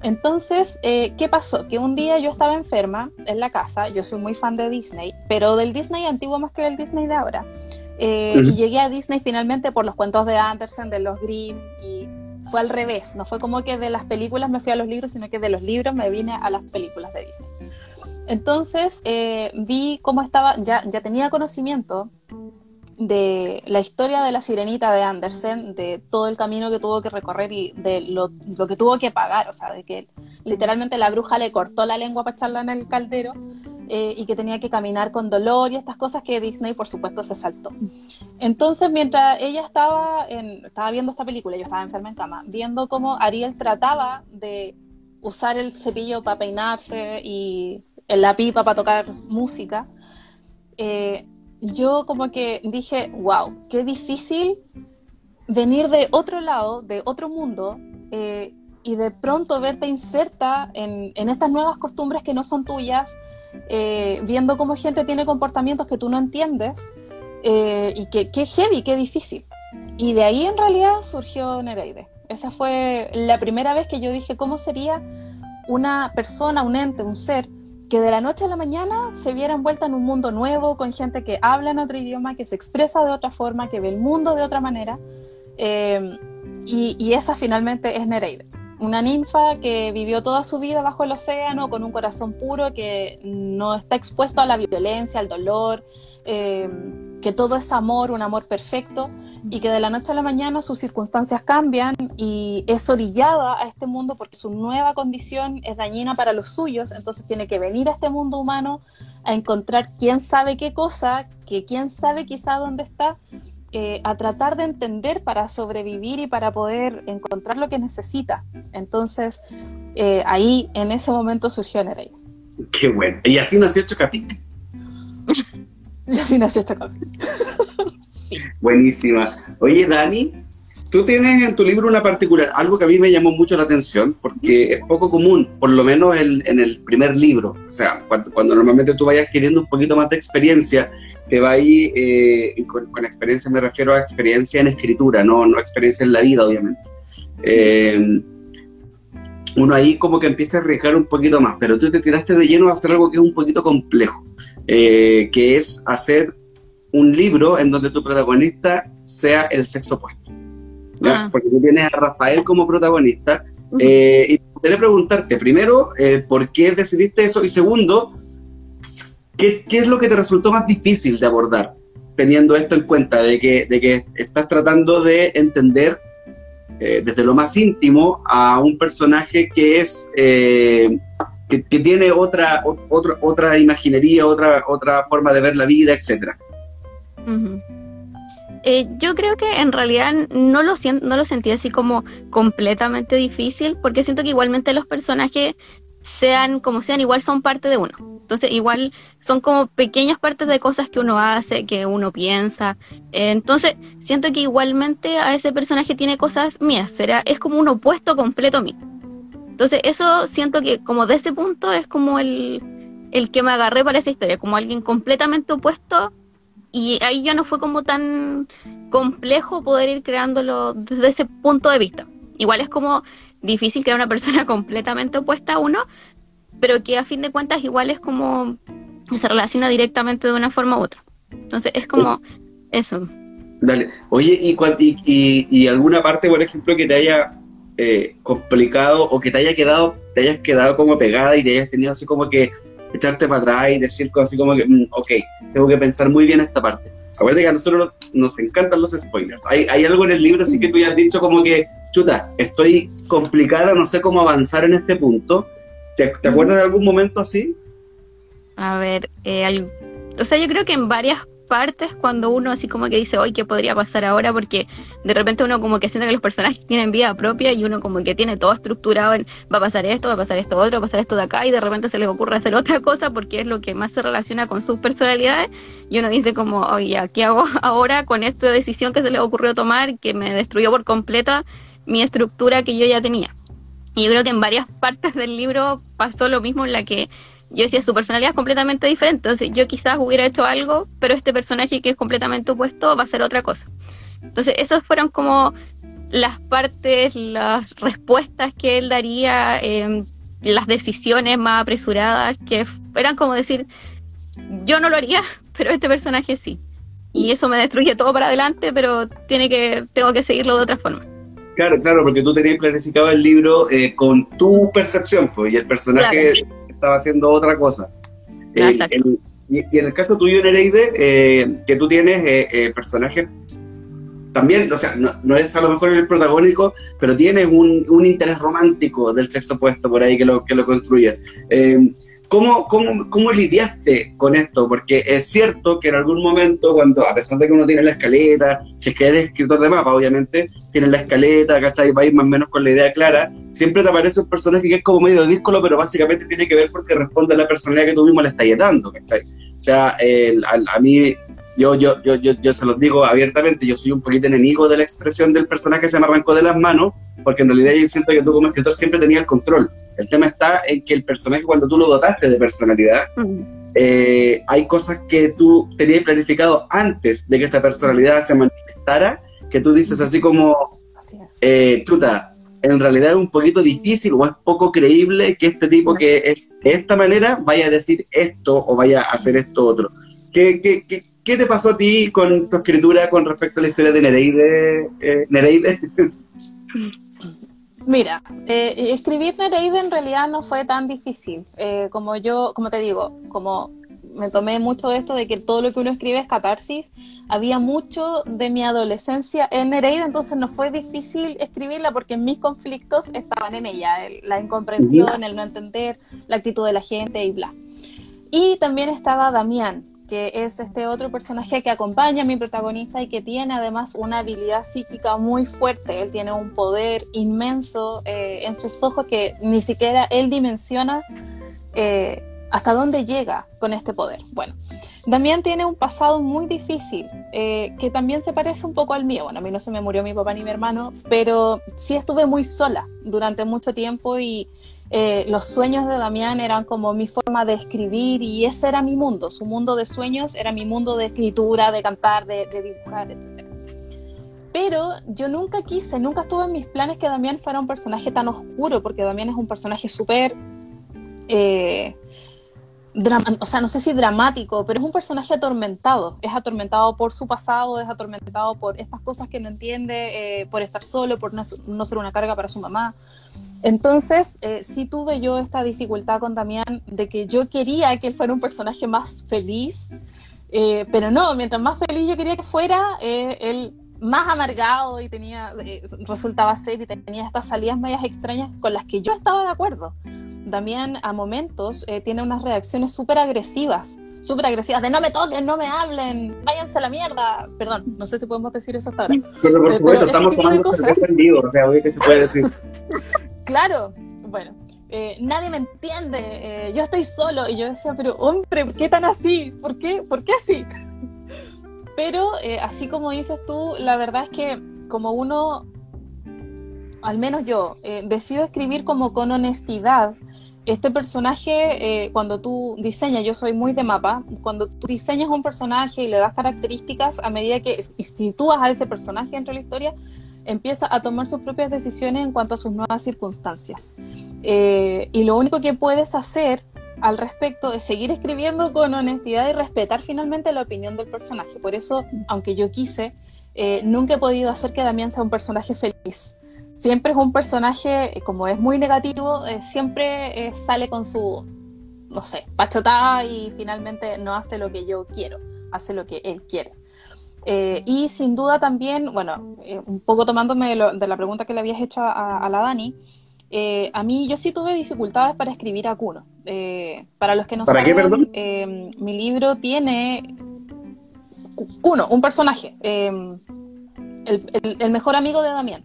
Entonces, eh, ¿qué pasó? Que un día yo estaba enferma en la casa, yo soy muy fan de Disney, pero del Disney antiguo más que del Disney de ahora. Eh, y llegué a Disney finalmente por los cuentos de Anderson, de los Grimm, y fue al revés, no fue como que de las películas me fui a los libros, sino que de los libros me vine a las películas de Disney. Entonces eh, vi cómo estaba, ya, ya tenía conocimiento de la historia de la sirenita de Andersen, de todo el camino que tuvo que recorrer y de lo, que tuvo que pagar, o sea, de que literalmente la bruja le cortó la lengua para echarla en el caldero eh, y que tenía que caminar con dolor y estas cosas que Disney, por supuesto, se saltó. Entonces, mientras ella estaba, estaba viendo esta película, yo estaba enferma en cama, viendo cómo Ariel trataba de usar el cepillo para peinarse y en la pipa para tocar música, eh, yo como que dije, wow, qué difícil venir de otro lado, de otro mundo, eh, y de pronto verte inserta en, estas nuevas costumbres que no son tuyas, eh, viendo cómo gente tiene comportamientos que tú no entiendes, y qué heavy, qué difícil. Y de ahí en realidad surgió Nereide. Esa fue la primera vez que yo dije, ¿cómo sería una persona, un ente, un ser que de la noche a la mañana se viera envuelta en un mundo nuevo, con gente que habla en otro idioma, que se expresa de otra forma, que ve el mundo de otra manera. Eh, y, esa finalmente es Nereida, una ninfa que vivió toda su vida bajo el océano con un corazón puro, que no está expuesto a la violencia, al dolor, eh, que todo es amor, un amor perfecto y que de la noche a la mañana sus circunstancias cambian y es orillada a este mundo porque su nueva condición es dañina para los suyos, entonces tiene que venir a este mundo humano a encontrar quién sabe qué cosa, que quién sabe quizá dónde está, eh, a tratar de entender para sobrevivir y para poder encontrar lo que necesita. Entonces, eh, ahí en ese momento surgió Nereida. Qué bueno. Y así nació Chocapic. y así nació Chocapic. Buenísima. Oye, Dani, tú tienes en tu libro una particular, algo que a mí me llamó mucho la atención, porque es poco común, por lo menos en, el primer libro. O sea, cuando, normalmente tú vayas adquiriendo un poquito más de experiencia, te va ahí, eh, con, experiencia me refiero a experiencia en escritura, no, no experiencia en la vida, obviamente. Eh, uno ahí como que empieza a arriesgar un poquito más, pero tú te tiraste de lleno a hacer algo que es un poquito complejo, eh, que es hacer un libro en donde tu protagonista sea el sexo opuesto. Ah. Porque tú tienes a Rafael como protagonista. Eh, y quería preguntarte, primero, eh, ¿por qué decidiste eso? Y segundo, ¿qué, es lo que te resultó más difícil de abordar, teniendo esto en cuenta, de que, de que estás tratando de entender eh, desde lo más íntimo a un personaje que es... Que, tiene otra, otra, otra imaginería, otra, otra forma de ver la vida, etcétera. Eh, yo creo que en realidad no lo, no lo sentí así como completamente difícil, porque siento que igualmente los personajes, sean como sean, igual son parte de uno. Entonces, igual son como pequeñas partes de cosas que uno hace, que uno piensa. entonces, siento que igualmente a ese personaje tiene cosas mías, será, es como un opuesto completo a mí. Entonces, eso siento que como de ese punto es como el, el que me agarré para esa historia, como alguien completamente opuesto y ahí ya no fue como tan complejo poder ir creándolo desde ese punto de vista. Igual es como difícil crear una persona completamente opuesta a uno, pero que a fin de cuentas igual es como se relaciona directamente de una forma u otra. Entonces es como eso. Dale. Oye, ¿y, y, y, alguna parte, por ejemplo, que te haya eh, complicado o que te haya quedado, te hayas quedado como pegada y te hayas tenido así como que echarte para atrás y decir cosas así como que, mm, ok, tengo que pensar muy bien esta parte. Acuérdate que a nosotros nos encantan los spoilers. Hay, hay algo en el libro, así que tú ya has dicho como que, chuta, estoy complicada, no sé cómo avanzar en este punto. ¿Te, te acuerdas de algún momento así? A ver, eh, o sea, yo creo que en varias partes cuando uno así como que dice, hoy ¿qué podría pasar ahora? Porque de repente uno como que siente que los personajes tienen vida propia y uno como que tiene todo estructurado en, va a pasar esto, va a pasar esto otro, va a pasar esto de acá y de repente se les ocurre hacer otra cosa porque es lo que más se relaciona con sus personalidades y uno dice como, oye, ¿qué hago ahora con esta decisión que se les ocurrió tomar que me destruyó por completa mi estructura que yo ya tenía? Y yo creo que en varias partes del libro pasó lo mismo en la que yo decía, su personalidad es completamente diferente. Entonces, yo quizás hubiera hecho algo, pero este personaje que es completamente opuesto va a ser otra cosa. Entonces, esas fueron como las partes, las respuestas que él daría, em, las decisiones más apresuradas, que eran como decir, yo no lo haría, pero este personaje sí. Y eso me destruye todo para adelante, pero tiene que, tengo que seguirlo de otra forma. Claro, claro, porque tú tenías planificado el libro eh, con tu percepción, pues, y el personaje estaba haciendo otra cosa. Eh, y, en el caso tuyo, Nereide, eh, que tú tienes eh, personajes también, o sea, no, es a lo mejor el protagónico, pero tienes un, un, interés romántico del sexo opuesto por ahí que lo, que lo construyes. ¿Cómo, cómo, ¿Cómo lidiaste con esto? Porque es cierto que en algún momento, cuando a pesar de que uno tiene la escaleta, si es que eres escritor de mapa, obviamente, tienes la escaleta, ¿cachai? Va a ir más o menos con la idea clara, siempre te aparece un personaje que es como medio díscolo, pero básicamente tiene que ver porque responde a la personalidad que mismo le estás dando, ¿cachai? O sea, a, mí yo, yo, yo, yo, yo se los digo abiertamente, yo soy un poquito enemigo de la expresión del personaje que se me arrancó de las manos, porque en realidad yo siento que tú como escritor siempre tenías el control. El tema está en que el personaje, cuando tú lo dotaste de personalidad, eh, hay cosas que tú tenías planificado antes de que esta personalidad se manifestara, que tú dices así como, eh, chuta, en realidad es un poquito difícil o es poco creíble que este tipo que es de esta manera vaya a decir esto o vaya a hacer esto otro. ¿Qué, qué, qué, qué te pasó a ti con tu escritura con respecto a la historia de Nereide? Eh, Nereide? Mira, eh, escribir Nereide en realidad no fue tan difícil. Eh, como yo, como te digo, como me tomé mucho de esto de que todo lo que uno escribe es catarsis, había mucho de mi adolescencia en Nereide, entonces no fue difícil escribirla porque mis conflictos estaban en ella, la incomprensión, el no entender, la actitud de la gente y bla. Y también estaba Damián, que es este otro personaje que acompaña a mi protagonista y que tiene además una habilidad psíquica muy fuerte. Él tiene un poder inmenso eh, en sus ojos que ni siquiera él dimensiona eh, hasta dónde llega con este poder. Bueno, Damián tiene un pasado muy difícil, eh, que también se parece un poco al mío. Bueno, a mí no se me murió mi papá ni mi hermano, pero sí estuve muy sola durante mucho tiempo y eh, los sueños de Damián eran como mi forma de escribir y ese era mi mundo, su mundo de sueños era mi mundo de escritura, de cantar, de, dibujar, etc. Pero yo nunca quise, nunca estuve en mis planes que Damián fuera un personaje tan oscuro, porque Damián es un personaje súper... Eh, o sea, no sé si dramático, pero es un personaje atormentado. Es atormentado por su pasado, es atormentado por estas cosas que no entiende, eh, por estar solo, por no, ser una carga para su mamá. Entonces, eh, sí tuve yo esta dificultad con Damián de que yo quería que él fuera un personaje más feliz, eh, pero no, mientras más feliz yo quería que fuera, eh, él más amargado y tenía, resultaba ser y tenía estas salidas medias extrañas con las que yo estaba de acuerdo. Damián a momentos tiene unas reacciones súper agresivas, súper agresivas, de no me toquen, no me hablen, váyanse a la mierda. Perdón, no sé si podemos decir eso hasta ahora. Pero por supuesto, estamos tomando cosas. Vivo, o sea, que se puede decir. claro, bueno, eh, nadie me entiende, eh, yo estoy solo. Y yo decía, pero hombre, ¿por qué tan así? ¿Por qué? ¿Por qué así? Pero eh, así como dices tú, la verdad es que como uno, al menos yo, decido escribir como con honestidad, este personaje, cuando tú diseñas, yo soy muy de mapa, cuando tú diseñas un personaje y le das características a medida que instituyas a ese personaje dentro de la historia, empieza a tomar sus propias decisiones en cuanto a sus nuevas circunstancias. Eh, y lo único que puedes hacer al respecto es seguir escribiendo con honestidad y respetar finalmente la opinión del personaje. Por eso, aunque yo quise, eh, nunca he podido hacer que Damián sea un personaje feliz. Siempre es un personaje, eh, como es muy negativo, siempre sale con su no sé, pachotada y finalmente no hace lo que yo quiero, hace lo que él quiere. Eh, y sin duda también, bueno, eh, un poco tomándome de, la pregunta que le habías hecho a, la Dani, eh, a mí yo sí tuve dificultades para escribir a Kuno. para los que no ¿Para saben, mi libro tiene Kuno, un personaje, el, mejor amigo de Damián.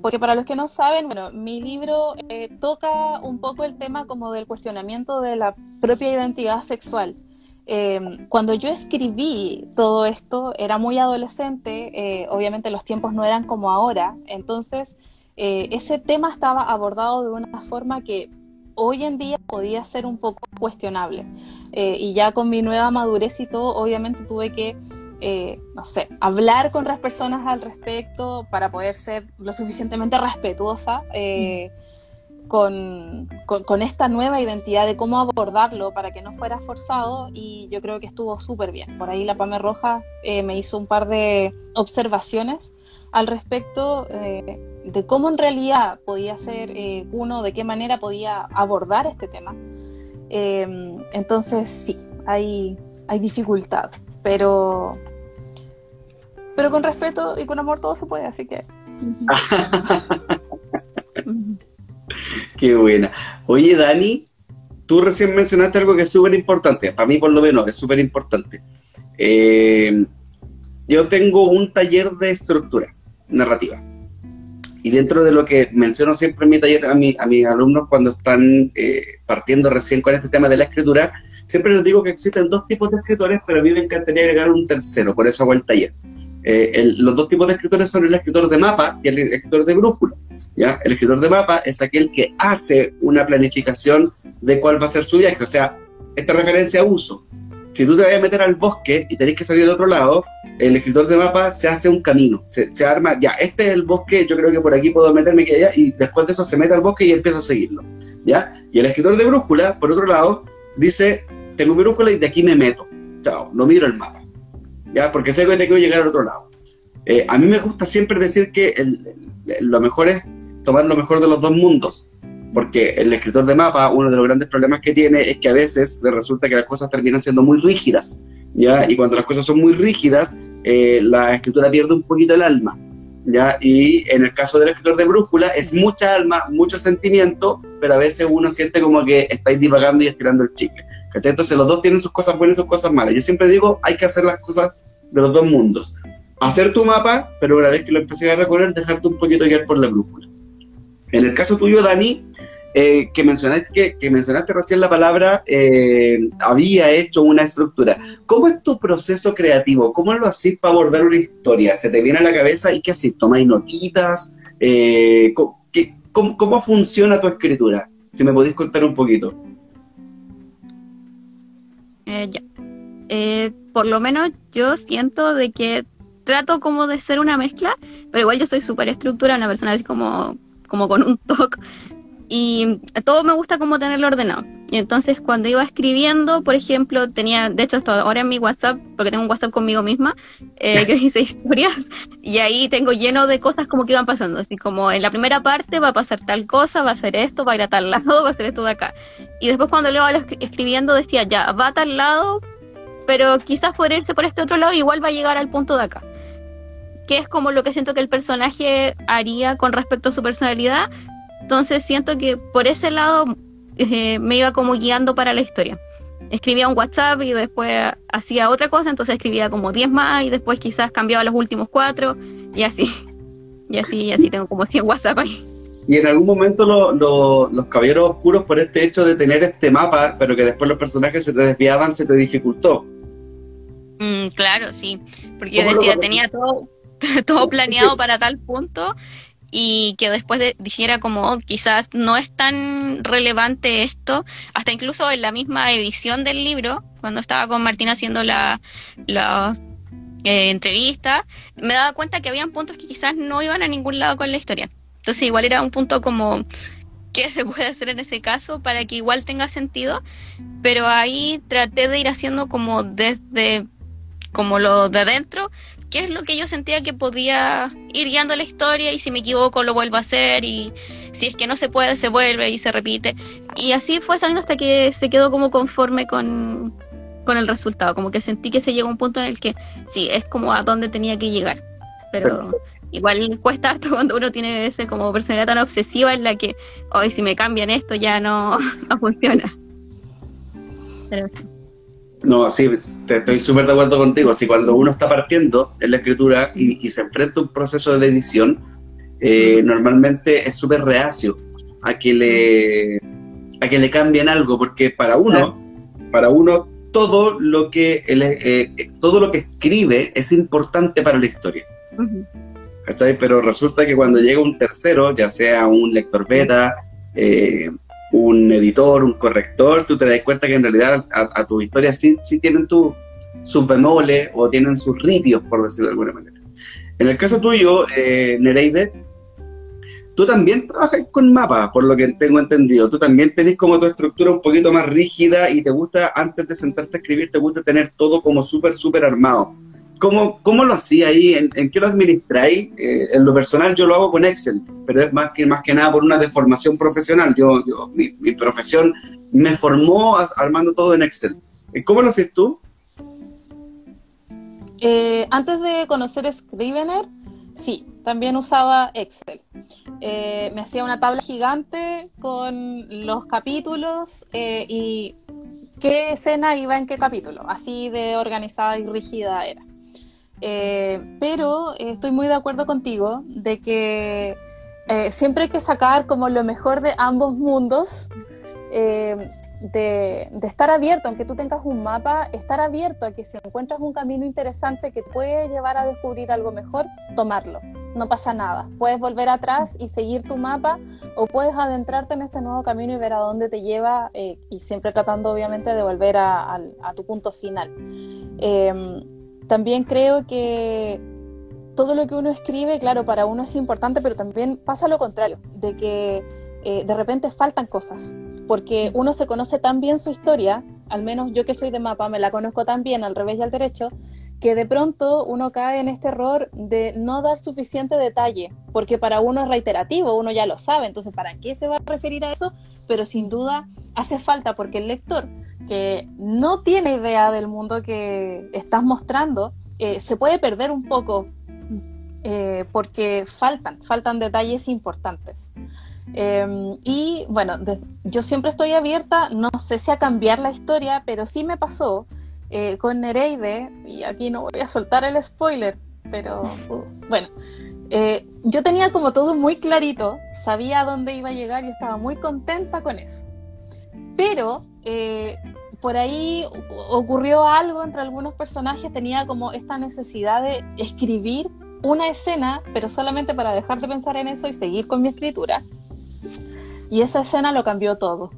Porque para los que no saben, bueno, mi libro toca un poco el tema como del cuestionamiento de la propia identidad sexual. Em, cuando yo escribí todo esto, era muy adolescente, eh, obviamente los tiempos no eran como ahora, entonces eh, ese tema estaba abordado de una forma que hoy en día podía ser un poco cuestionable. Eh, y ya con mi nueva madurez y todo, obviamente tuve que, no sé, hablar con otras personas al respecto para poder ser lo suficientemente respetuosa. Mm con, con, esta nueva identidad de cómo abordarlo para que no fuera forzado y yo creo que estuvo súper bien. Por ahí la Pame Roja eh, me hizo un par de observaciones al respecto eh, de cómo en realidad podía ser eh, uno, de qué manera podía abordar este tema. entonces sí, hay, hay dificultad, pero, pero con respeto y con amor todo se puede, así que... Qué buena. Oye, Dani, tú recién mencionaste algo que es súper importante, para mí por lo menos es súper importante. Eh, yo tengo un taller de estructura narrativa. Y dentro de lo que menciono siempre en mi taller a, mi, a mis alumnos cuando están eh, partiendo recién con este tema de la escritura, siempre les digo que existen dos tipos de escritores, pero a mí me encantaría agregar un tercero, por eso hago el taller. Eh, los dos tipos de escritores son el escritor de mapa y el escritor de brújula. ¿ya? El escritor de mapa es aquel que hace una planificación de cuál va a ser su viaje. O sea, esta referencia a uso. Si tú te vas a meter al bosque y tenés que salir al otro lado, el escritor de mapa se hace un camino, se, arma, ya, este es el bosque, yo creo que por aquí puedo meterme que allá, y después de eso se mete al bosque y empieza a seguirlo. ¿ya? Y el escritor de brújula, por otro lado, dice, tengo brújula y de aquí me meto. Chao, no miro el mapa. ¿Ya? Porque sé que tengo que llegar al otro lado. Eh, a mí me gusta siempre decir que lo mejor es tomar lo mejor de los dos mundos, porque el escritor de mapa, uno de los grandes problemas que tiene es que a veces le resulta que las cosas terminan siendo muy rígidas, ¿ya? Y cuando las cosas son muy rígidas, eh, la escritura pierde un poquito el alma, ¿ya? Y en el caso del escritor de brújula es mucha alma, mucho sentimiento, pero a veces uno siente como que estáis divagando y estirando el chicle. Entonces los dos tienen sus cosas buenas y sus cosas malas. Yo siempre digo, hay que hacer las cosas de los dos mundos. Hacer tu mapa, pero una vez que lo empecé a recorrer, dejarte un poquito guiar por la brújula. En el caso tuyo, Dani, eh, que, mencionaste, que, mencionaste recién la palabra, eh, había hecho una estructura. ¿Cómo es tu proceso creativo? ¿Cómo lo haces para abordar una historia? ¿Se te viene a la cabeza y qué haces? ¿Tomáis notitas? Eh, ¿cómo, cómo, funciona tu escritura? Si me podéis contar un poquito. Ya. Eh, por lo menos yo siento de que trato como de ser una mezcla, pero igual yo soy súper estructura, una persona así como, como con un toque. Y todo me gusta como tenerlo ordenado. Y entonces cuando iba escribiendo, por ejemplo, tenía, de hecho hasta ahora en mi WhatsApp, porque tengo un WhatsApp conmigo misma, eh, que dice historias, y ahí tengo lleno de cosas como que iban pasando, así como en la primera parte va a pasar tal cosa, va a ser esto, va a ir a tal lado, va a ser esto de acá. Y después cuando lo iba escribiendo decía, ya, va a tal lado, pero quizás por irse por este otro lado igual va a llegar al punto de acá. Que es como lo que siento que el personaje haría con respecto a su personalidad. Entonces siento que por ese lado eh, me iba como guiando para la historia. Escribía un WhatsApp y después hacía otra cosa, entonces escribía como 10 más y después quizás cambiaba los últimos cuatro y así. Y así, y así tengo como 100 WhatsApp ahí. Y en algún momento los caballeros oscuros, por este hecho de tener este mapa, pero que después los personajes se te desviaban, se te dificultó. Mm, claro, sí. Porque yo decía, tenía todo, todo planeado para tal punto y que después de, dijera como oh, quizás no es tan relevante esto, hasta incluso en la misma edición del libro, cuando estaba con Martina haciendo la, la eh, entrevista, me daba cuenta que habían puntos que quizás no iban a ningún lado con la historia. Entonces igual era un punto como qué se puede hacer en ese caso para que igual tenga sentido, pero ahí traté de ir haciendo como desde como lo de adentro qué es lo que yo sentía que podía ir guiando la historia y si me equivoco lo vuelvo a hacer y si es que no se puede se vuelve y se repite. Y así fue saliendo hasta que se quedó como conforme con, con el resultado, como que sentí que se llegó a un punto en el que sí, es como a donde tenía que llegar. Pero igual cuesta harto cuando uno tiene ese como personalidad tan obsesiva en la que, hoy si me cambian esto ya no, no funciona. No, sí, estoy súper de acuerdo contigo. Así cuando uno está partiendo en la escritura y, se enfrenta a un proceso de edición, eh, normalmente es súper reacio a que le a que le cambien algo, porque para uno, para uno todo lo que eh, todo lo que escribe es importante para la historia. Pero resulta que cuando llega un tercero, ya sea un lector beta, eh, un editor, un corrector, tú te das cuenta que en realidad a, tus historias sí, sí tienen tu, sus bemoles o tienen sus ripios, por decirlo de alguna manera. En el caso tuyo, eh, Nereide, tú también trabajas con mapas, por lo que tengo entendido. Tú también tenés como tu estructura un poquito más rígida y te gusta, antes de sentarte a escribir, te gusta tener todo como súper, súper armado. ¿Cómo, ¿Cómo, lo hacía ahí? ¿En, qué lo administráis? Eh, en lo personal yo lo hago con Excel, pero es más que, más que nada por una deformación profesional. Yo, yo mi, profesión me formó armando todo en Excel. Eh, ¿Cómo lo haces tú? Eh, antes de conocer Scrivener, sí, también usaba Excel. me hacía una tabla gigante con los capítulos y qué escena iba en qué capítulo. Así de organizada y rígida era. Eh, pero estoy muy de acuerdo contigo de que eh, siempre hay que sacar como lo mejor de ambos mundos, eh, de, estar abierto, aunque tú tengas un mapa, estar abierto a que si encuentras un camino interesante que puede llevar a descubrir algo mejor, tomarlo. No pasa nada. Puedes volver atrás y seguir tu mapa o puedes adentrarte en este nuevo camino y ver a dónde te lleva y siempre tratando obviamente de volver a, a tu punto final también creo que todo lo que uno escribe, claro, para uno es importante, pero también pasa lo contrario, de que eh, de repente faltan cosas, porque uno se conoce tan bien su historia, al menos yo que soy de mapa me la conozco tan bien al revés y al derecho, que de pronto uno cae en este error de no dar suficiente detalle, porque para uno es reiterativo, uno ya lo sabe, entonces ¿para qué se va a referir a eso? Pero sin duda hace falta porque el lector que no tiene idea del mundo que estás mostrando, eh, se puede perder un poco eh, porque faltan, faltan detalles importantes. Em, y bueno, yo siempre estoy abierta, no sé si a cambiar la historia, pero sí me pasó eh, con Nereide, y aquí no voy a soltar el spoiler, pero uh, bueno, yo tenía como todo muy clarito, sabía a dónde iba a llegar y estaba muy contenta con eso. Pero eh, por ahí ocurrió algo entre algunos personajes, tenía como esta necesidad de escribir una escena, pero solamente para dejar de pensar en eso y seguir con mi escritura. Y esa escena lo cambió todo.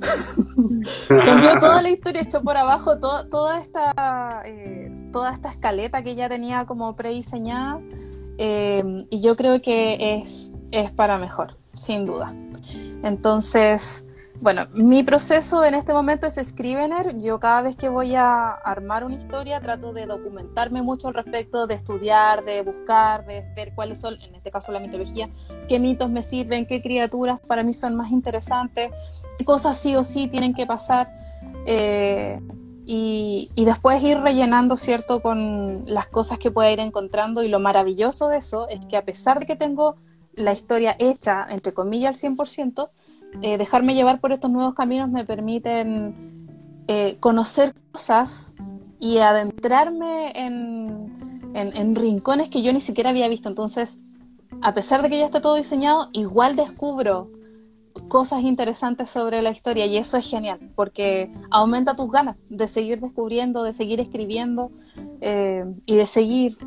cambió toda la historia, echó por abajo toda, esta, eh, toda esta escaleta que ya tenía como prediseñada. Eh, y yo creo que es, es para mejor, sin duda. Entonces, bueno, mi proceso en este momento es Scrivener. Yo cada vez que voy a armar una historia trato de documentarme mucho al respecto, de estudiar, de buscar, de ver cuáles son, en este caso la mitología, qué mitos me sirven, qué criaturas para mí son más interesantes, qué cosas sí o sí tienen que pasar. Eh, y, y, después ir rellenando, ¿cierto?, con las cosas que pueda ir encontrando. Y lo maravilloso de eso es que a pesar de que tengo la historia hecha, entre comillas, al 100%, eh, dejarme llevar por estos nuevos caminos me permiten eh, conocer cosas y adentrarme en, en, rincones que yo ni siquiera había visto. Entonces, a pesar de que ya está todo diseñado, igual descubro cosas interesantes sobre la historia y eso es genial porque aumenta tus ganas de seguir descubriendo, de seguir escribiendo eh, y de seguir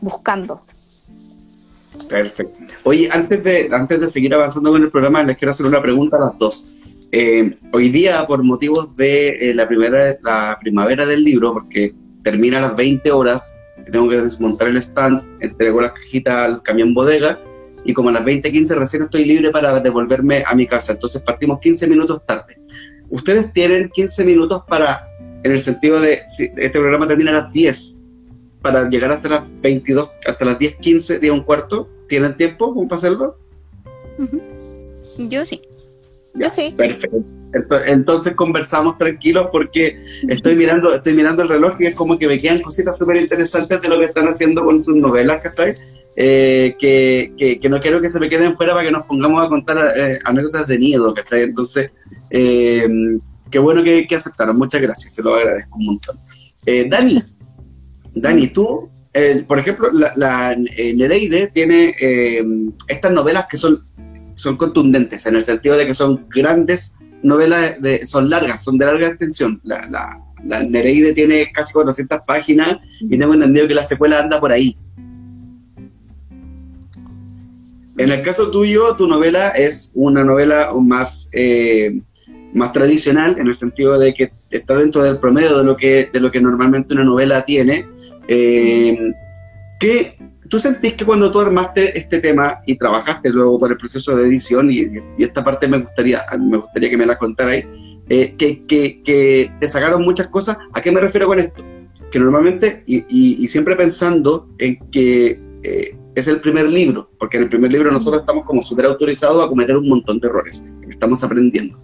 buscando. Perfecto. Oye, antes de, antes de seguir avanzando con el programa, les quiero hacer una pregunta a las dos. Eh, hoy día, por motivos de eh, la, primera, la primavera del libro, porque termina a las 20 horas, tengo que desmontar el stand, entrego la cajita al camión bodega, y como a las 20.15 recién estoy libre para devolverme a mi casa. Entonces partimos 15 minutos tarde. Ustedes tienen 15 minutos para, en el sentido de, si este programa termina a las 10, para llegar hasta las 22, hasta las 10, 15, 10, un cuarto? ¿Tienen tiempo para hacerlo? Yo sí. Yo sí. Perfecto. Entonces conversamos tranquilos porque estoy mirando, estoy mirando el reloj y es como que me quedan cositas súper interesantes de lo que están haciendo con sus novelas, ¿cachai? Eh, que, que, no quiero que se me queden fuera para que nos pongamos a contar eh, anécdotas de miedo, ¿cachai? Entonces, eh, qué bueno que, aceptaron, muchas gracias, se lo agradezco un montón. Dani, Dani, tú, por ejemplo, la, la Nereide tiene estas novelas que son, son contundentes, en el sentido de que son grandes novelas de, son largas, son de larga extensión. La, la, la Nereide tiene casi 400 páginas y tengo entendido que la secuela anda por ahí. En el caso tuyo, tu novela es una novela más, eh, más tradicional, en el sentido de que está dentro del promedio de lo que, de lo que normalmente una novela tiene. Eh, que ¿Tú sentís que cuando tú armaste este tema y trabajaste luego por el proceso de edición, y, esta parte me gustaría, me gustaría que me la contarais, eh, que, que, te sacaron muchas cosas? ¿A qué me refiero con esto? Que normalmente, y, siempre pensando en que eh, es el primer libro, porque en el primer libro nosotros estamos como súper autorizados a cometer un montón de errores, que estamos aprendiendo.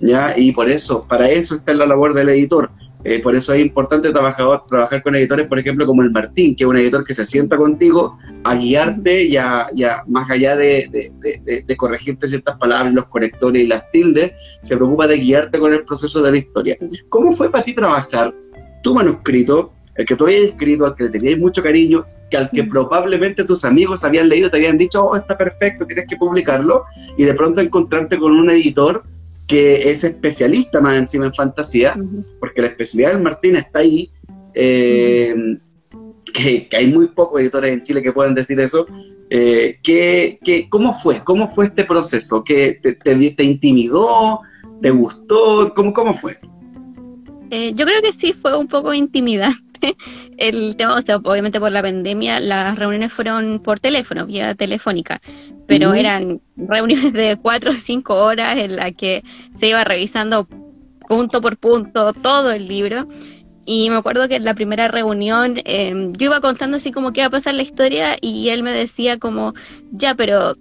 ¿Ya? Y por eso, para eso está la labor del editor, eh, por eso es importante trabajar, trabajar con editores, por ejemplo, como el Martín, que es un editor que se sienta contigo a guiarte y a, más allá de, corregirte ciertas palabras, los conectores y las tildes, se preocupa de guiarte con el proceso de la historia. ¿Cómo fue para ti trabajar tu manuscrito, el que tú habías escrito, al que le tenías mucho cariño, que al que probablemente tus amigos habían leído, te habían dicho, oh, está perfecto, tienes que publicarlo, y de pronto encontrarte con un editor que es especialista más encima en fantasía, porque la especialidad del Martín está ahí, eh, que, hay muy pocos editores en Chile que puedan decir eso. Eh, que, ¿Cómo fue? ¿Cómo fue este proceso? ¿Que te, te, intimidó? ¿Te gustó? ¿Cómo, cómo fue? Eh, yo creo que sí fue un poco intimidante el tema, o sea, obviamente por la pandemia las reuniones fueron por teléfono, vía telefónica, pero eran reuniones de cuatro o cinco horas en las que se iba revisando punto por punto todo el libro. Y me acuerdo que en la primera reunión em, yo iba contando así como que iba a pasar la historia y él me decía como, ya, pero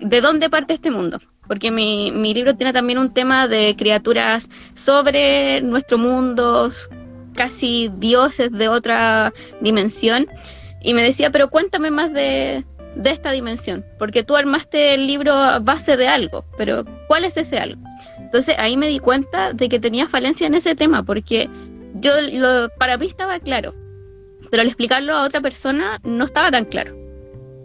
¿de dónde parte este mundo? Porque mi, mi libro tiene también un tema de criaturas sobre nuestro mundo, casi dioses de otra dimensión. Y me decía, pero cuéntame más de, de esta dimensión, porque tú armaste el libro a base de algo, pero ¿cuál es ese algo? Entonces ahí me di cuenta de que tenía falencia en ese tema, porque yo lo, para mí estaba claro, pero al explicarlo a otra persona no estaba tan claro.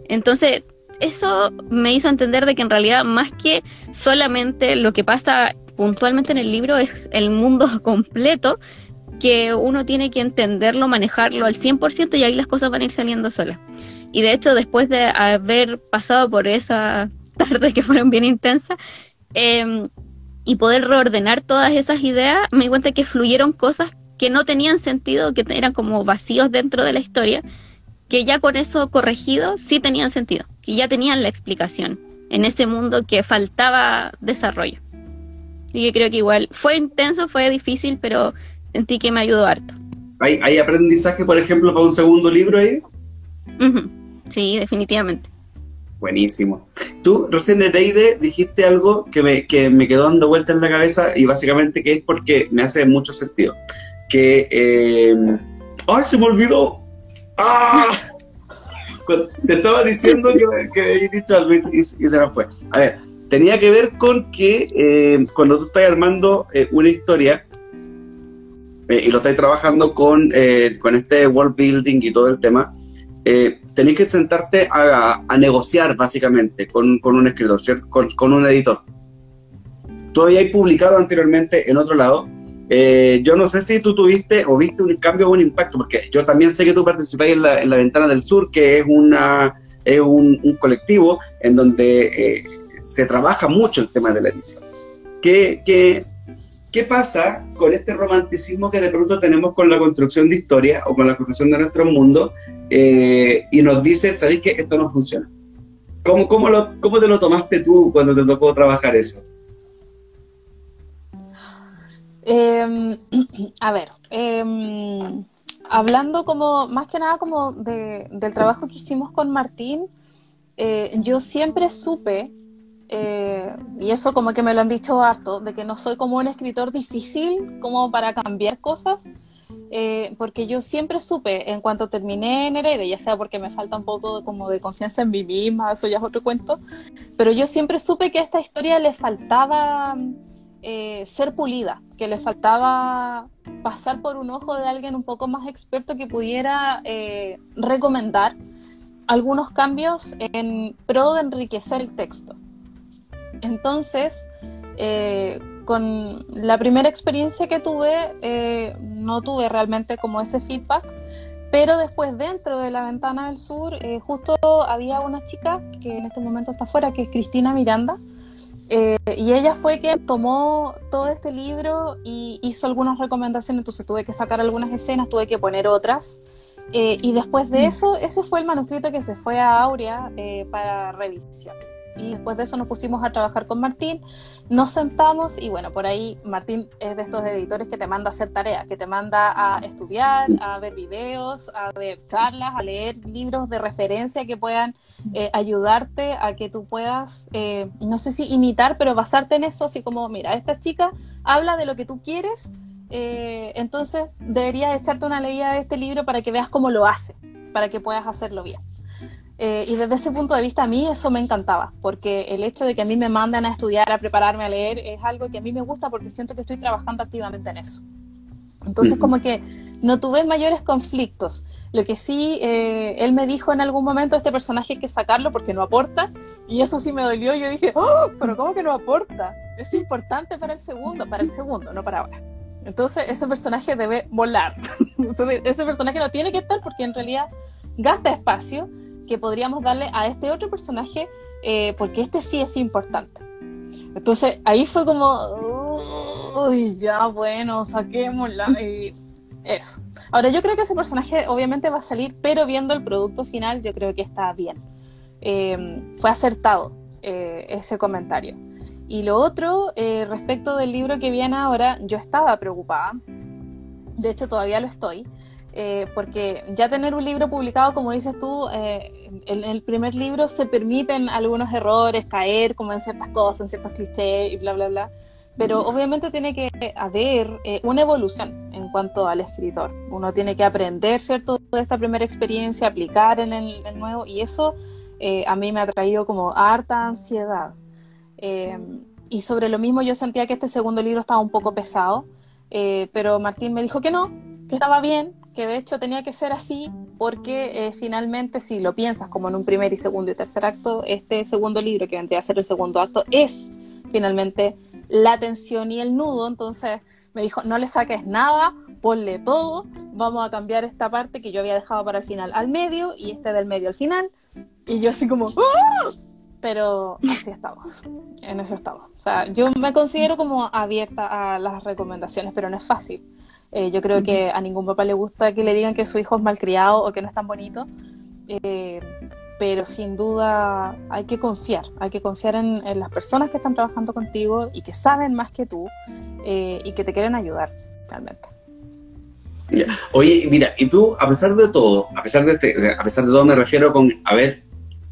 Entonces eso me hizo entender de que en realidad más que solamente lo que pasa puntualmente en el libro es el mundo completo que uno tiene que entenderlo, manejarlo al 100% y ahí las cosas van a ir saliendo solas. Y de hecho, después de haber pasado por esa tarde que fueron bien intensas, em, y poder reordenar todas esas ideas, me di cuenta que fluyeron cosas que no tenían sentido, que eran como vacíos dentro de la historia, que ya con eso corregido sí tenían sentido, que ya tenían la explicación en ese mundo que faltaba desarrollo. Y que creo que igual fue intenso, fue difícil, pero sentí que me ayudó harto. ¿Hay, ¿Hay, aprendizaje, por ejemplo, para un segundo libro ahí? Sí, definitivamente. Buenísimo. Tú, recién Nereide, dijiste algo que me, que me quedó dando vuelta en la cabeza y básicamente que es porque me hace mucho sentido. Que. Eh... ¡Ay, se me olvidó! ¡Ah! Te estaba diciendo que, que había dicho algo y, se me fue. A ver, tenía que ver con que eh, cuando tú estás armando eh, una historia eh, y lo estás trabajando con, con este world building y todo el tema, eh, tenés que sentarte a, negociar básicamente con, un escritor, Con, un editor. Tú habías publicado anteriormente en otro lado. Eh, yo no sé si tú tuviste o viste un cambio o un impacto, porque yo también sé que tú participáis en la, Ventana del Sur, que es, una, es un, colectivo en donde eh, se trabaja mucho el tema de la edición. ¿Qué, qué, ¿Qué pasa con este romanticismo que de pronto tenemos con la construcción de historia o con la construcción de nuestro mundo eh, y nos dice, ¿sabéis que esto no funciona? ¿Cómo, cómo, lo, ¿Cómo te lo tomaste tú cuando te tocó trabajar eso? Em, a ver, em, hablando como, más que nada como de, del trabajo que hicimos con Martín, eh, yo siempre supe, eh, y eso como que me lo han dicho harto, de que no soy como un escritor difícil como para cambiar cosas, eh, porque yo siempre supe, en cuanto terminé en Heredia, ya sea porque me falta un poco como de confianza en mí misma, eso ya es otro cuento, pero yo siempre supe que a esta historia le faltaba eh, ser pulida, que le faltaba pasar por un ojo de alguien un poco más experto que pudiera eh, recomendar algunos cambios en pro de enriquecer el texto. Entonces, con la primera experiencia que tuve, eh, no tuve realmente como ese feedback, pero después dentro de la ventana del sur, eh, justo había una chica que en este momento está afuera, que es Cristina Miranda, eh, y ella fue quien tomó todo este libro y hizo algunas recomendaciones, entonces tuve que sacar algunas escenas, tuve que poner otras. y después de mm. eso, ese fue el manuscrito que se fue a Aurea para revisión y después de eso nos pusimos a trabajar con Martín, nos sentamos y bueno, por ahí Martín es de estos editores que te manda a hacer tareas, que te manda a estudiar, a ver videos, a ver charlas, a leer libros de referencia que puedan eh, ayudarte a que tú puedas, eh, no sé si imitar, pero basarte en eso, así como, mira, esta chica habla de lo que tú quieres, eh, entonces deberías echarte una leída de este libro para que veas cómo lo hace, para que puedas hacerlo bien. Eh, y desde ese punto de vista a mí eso me encantaba, porque el hecho de que a mí me manden a estudiar, a prepararme a leer, es algo que a mí me gusta porque siento que estoy trabajando activamente en eso. Entonces como que no tuve mayores conflictos. Lo que sí, eh, él me dijo en algún momento, este personaje hay que sacarlo porque no aporta, y eso sí me dolió. Yo dije, ¡Oh, pero ¿cómo que no aporta? Es importante para el segundo, para el segundo, no para ahora. Entonces ese personaje debe volar. ese personaje no tiene que estar porque en realidad gasta espacio que podríamos darle a este otro personaje, eh, porque este sí es importante. Entonces ahí fue como, uy, ya bueno, saquémosla. Y eso. Ahora yo creo que ese personaje obviamente va a salir, pero viendo el producto final yo creo que está bien. Em, fue acertado eh, ese comentario. Y lo otro, eh, respecto del libro que viene ahora, yo estaba preocupada. De hecho, todavía lo estoy. Eh, porque ya tener un libro publicado, como dices tú, eh, en, el primer libro se permiten algunos errores, caer como en ciertas cosas, en ciertos clichés y bla, bla, bla. Pero obviamente tiene que haber eh, una evolución en cuanto al escritor. Uno tiene que aprender, ¿cierto?, de esta primera experiencia, aplicar en el, el nuevo, y eso a mí me ha traído como harta ansiedad. y sobre lo mismo yo sentía que este segundo libro estaba un poco pesado, pero Martín me dijo que no, que estaba bien, que de hecho tenía que ser así porque eh, finalmente si lo piensas como en un primer y segundo y tercer acto, este segundo libro que vendría a ser el segundo acto es finalmente la tensión y el nudo, entonces me dijo, no le saques nada, ponle todo, vamos a cambiar esta parte que yo había dejado para el final al medio y este del medio al final, y yo así como, ¡Ah! pero así estamos, en eso estamos. O sea, yo me considero como abierta a las recomendaciones, pero no es fácil eh, yo creo que a ningún papá le gusta que le digan que su hijo es malcriado o que no es tan bonito. Eh, pero sin duda hay que confiar, hay que confiar en, las personas que están trabajando contigo y que saben más que tú eh, y que te quieren ayudar realmente. Oye, mira, y tú, a pesar de todo, a pesar de, este, a pesar de todo me refiero con haber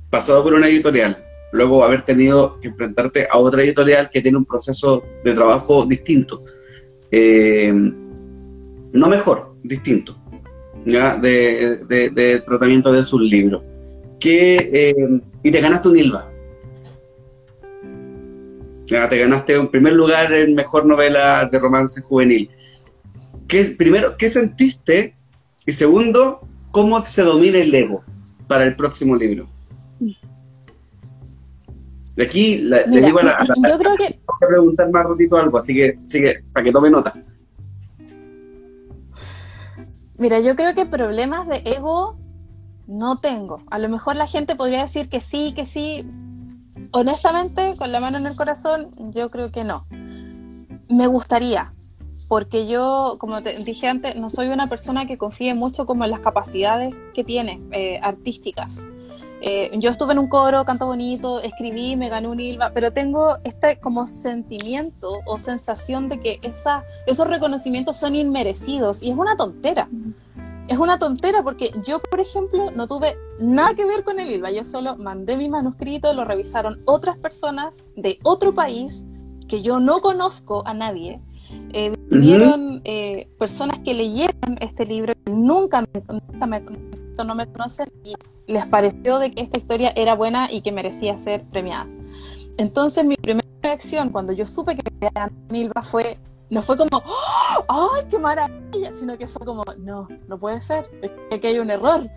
pasado por una editorial, luego haber tenido que enfrentarte a otra editorial que tiene un proceso de trabajo distinto. Eh, no mejor, distinto, ¿ya? De, tratamiento de sus libros. Que, eh, y te ganaste un ILVA. Ya, te ganaste un primer lugar en mejor novela de romance juvenil. ¿Qué, primero, ¿qué sentiste? Y segundo, ¿cómo se domina el ego para el próximo libro? De aquí le digo a la, yo creo que... Voy a preguntar más ratito algo, así que, sigue para que tome nota. Mira, yo creo que problemas de ego no tengo. A lo mejor la gente podría decir que sí, que sí. Honestamente, con la mano en el corazón, yo creo que no. Me gustaría, porque yo, como te dije antes, no soy una persona que confíe mucho como en las capacidades que tiene eh, artísticas. Eh, yo estuve en un coro, canto bonito, escribí, me gané un ILVA, pero tengo este como sentimiento o sensación de que esa, esos reconocimientos son inmerecidos y es una tontera. es una tontera porque yo, por ejemplo, no tuve nada que ver con el ILVA. Yo solo mandé mi manuscrito, lo revisaron otras personas de otro país que yo no conozco a nadie. Eh, vinieron eh, personas que leyeron este libro, nunca me, nunca me, no me conocen y les pareció de que esta historia era buena y que merecía ser premiada. Entonces mi primera reacción cuando yo supe que era Nilva fue no fue como, ¡Oh! ¡ay, qué maravilla! Sino que fue como, no, no puede ser, es que aquí hay un error,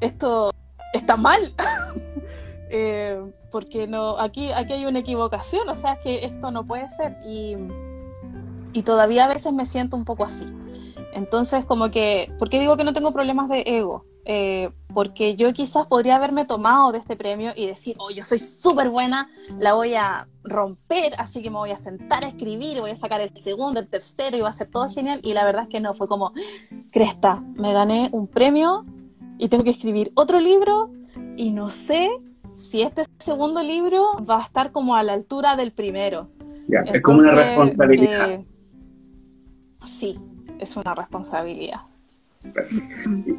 esto está mal, eh, porque no, aquí, aquí hay una equivocación, o sea, es que esto no puede ser, y, y todavía a veces me siento un poco así. Entonces, como que, ¿por qué digo que no tengo problemas de ego? Eh, porque yo quizás podría haberme tomado de este premio y decir, oh, yo soy súper buena, la voy a romper, así que me voy a sentar a escribir, voy a sacar el segundo, el tercero y va a ser todo genial. Y la verdad es que no, fue como, cresta, me gané un premio y tengo que escribir otro libro y no sé si este segundo libro va a estar como a la altura del primero. es como una responsabilidad. Eh, sí, es una responsabilidad.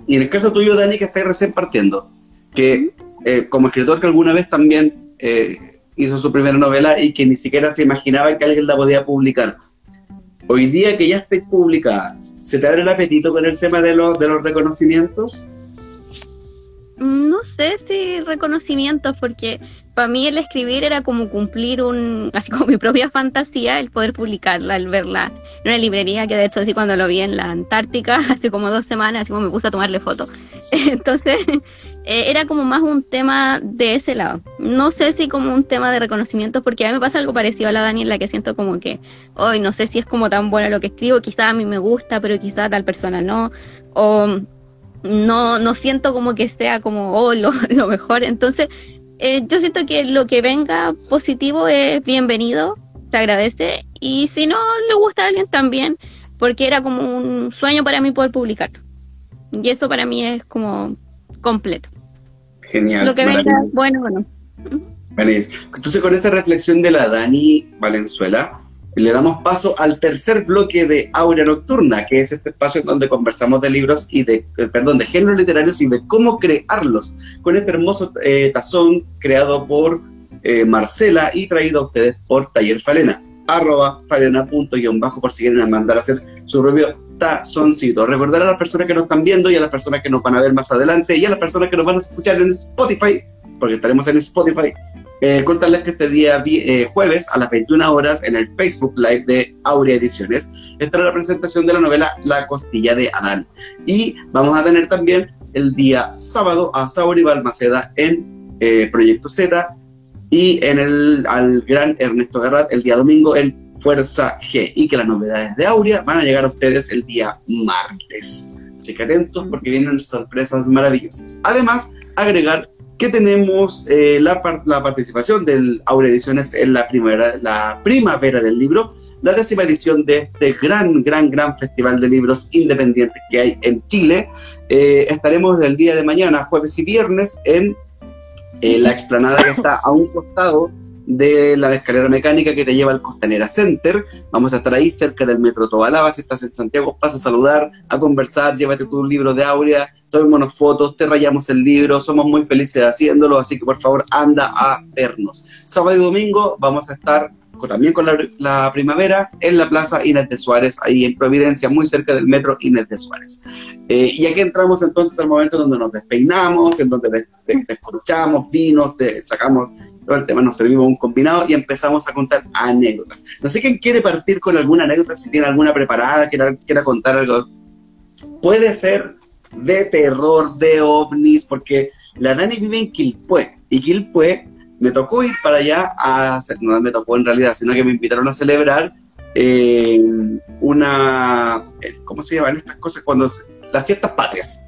Y en el caso tuyo, Dani, que estás recién partiendo, que eh, como escritor que alguna vez también eh, hizo su primera novela y que ni siquiera se imaginaba que alguien la podía publicar. Hoy día que ya estáis publicada, ¿se te abre el apetito con el tema de de los reconocimientos? No sé si reconocimientos, porque para mí el escribir era como cumplir un, así como mi propia fantasía, el poder publicarla, el verla en una librería, que de hecho así cuando lo vi en la Antártica, hace como dos semanas, así como me puse a tomarle fotos. Entonces, eh, era como más un tema de ese lado. No sé si como un tema de reconocimientos, porque a mí me pasa algo parecido a la Daniela, que siento como que, hoy no sé si es como tan bueno lo que escribo, quizá a mí me gusta, pero quizá a tal persona no, o no, no siento como que sea como oh, lo, mejor. Entonces, eh, yo siento que lo que venga positivo es bienvenido, se agradece. Y si no le gusta a alguien también, porque era como un sueño para mí poder publicarlo. Y eso para mí es como completo. Genial. Lo que venga, bueno, bueno. Entonces, con esa reflexión de la Dani Valenzuela, le damos paso al tercer bloque de Aurea Nocturna, que es este espacio en donde conversamos de libros y de, eh, perdón, de géneros literarios y de cómo crearlos, con este hermoso eh, tazón creado por eh, Marcela y traído a ustedes por Taller Falena, arroba falena bajo por si quieren mandar a hacer su propio tazoncito. Recordar a las personas que nos están viendo y a las personas que nos van a ver más adelante y a las personas que nos van a escuchar en Spotify, porque estaremos en Spotify, eh, contarles que este día eh, jueves a las 21 horas en el Facebook Live de Aurea Ediciones estará la presentación de la novela La costilla de Adán. Y vamos a tener también el día sábado a Sauri Balmaceda en eh, Proyecto Z y en el al gran Ernesto Garrat el día domingo en Fuerza G. Y que las novedades de Aurea van a llegar a ustedes el día martes. Así que atentos porque vienen sorpresas maravillosas. Además, agregar que tenemos eh, la, participación del Aure Ediciones en la primavera, la primavera del libro, la décima edición de este gran, gran, gran festival de libros independientes que hay en Chile. Eh, estaremos el día de mañana, jueves y viernes, en eh, la explanada que está a un costado de la escalera mecánica que te lleva al Costanera Center. Vamos a estar ahí cerca del Metro Tobalaba. Si estás en Santiago, pasa a saludar, a conversar, llévate tu libro de Aurea, tomémonos fotos, te rayamos el libro. Somos muy felices haciéndolo, así que por favor anda a vernos. Sábado y domingo vamos a estar también con la, primavera en la Plaza Inés de Suárez, ahí en Providencia, muy cerca del metro Inés de Suárez. Eh, y aquí entramos entonces al momento donde nos despeinamos, en donde escuchamos vinos, sacamos todo el tema, nos servimos un combinado y empezamos a contar anécdotas. No sé quién quiere partir con alguna anécdota, si tiene alguna preparada, quiera, quiera contar algo. Puede ser de terror, de ovnis, porque la Dani vive en Quilpué, y Quilpué me tocó ir para allá a hacer, no me tocó en realidad, sino que me invitaron a celebrar eh, una, eh, ¿cómo se llaman estas cosas? Cuando las fiestas patrias.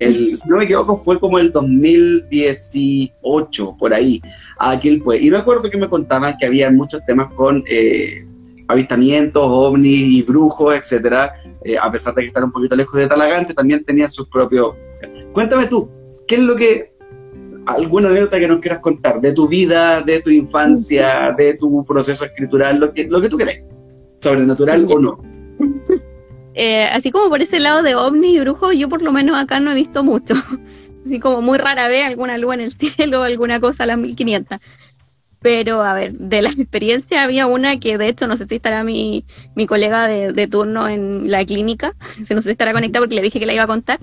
El, si no me equivoco, fue como el 2018, por ahí, aquel pues. Y me acuerdo que me contaban que había muchos temas con eh, avistamientos, ovnis y brujos, etcétera. a pesar de que estar un poquito lejos de Talagante, también tenían sus propios. Cuéntame tú, ¿qué es lo que alguna anécdota que nos quieras contar de tu vida, de tu infancia, de tu proceso escritural, lo que, lo que tú querés, sobrenatural o no. eh, así como por ese lado de ovni y brujo, yo por lo menos acá no he visto mucho. Así como muy rara vez alguna luz en el cielo, alguna cosa a las 1500. Pero, a ver, de la experiencia había una que de hecho no sé si estará mi, mi colega de, turno en la clínica, se no sé si estará conectada porque le dije que la iba a contar,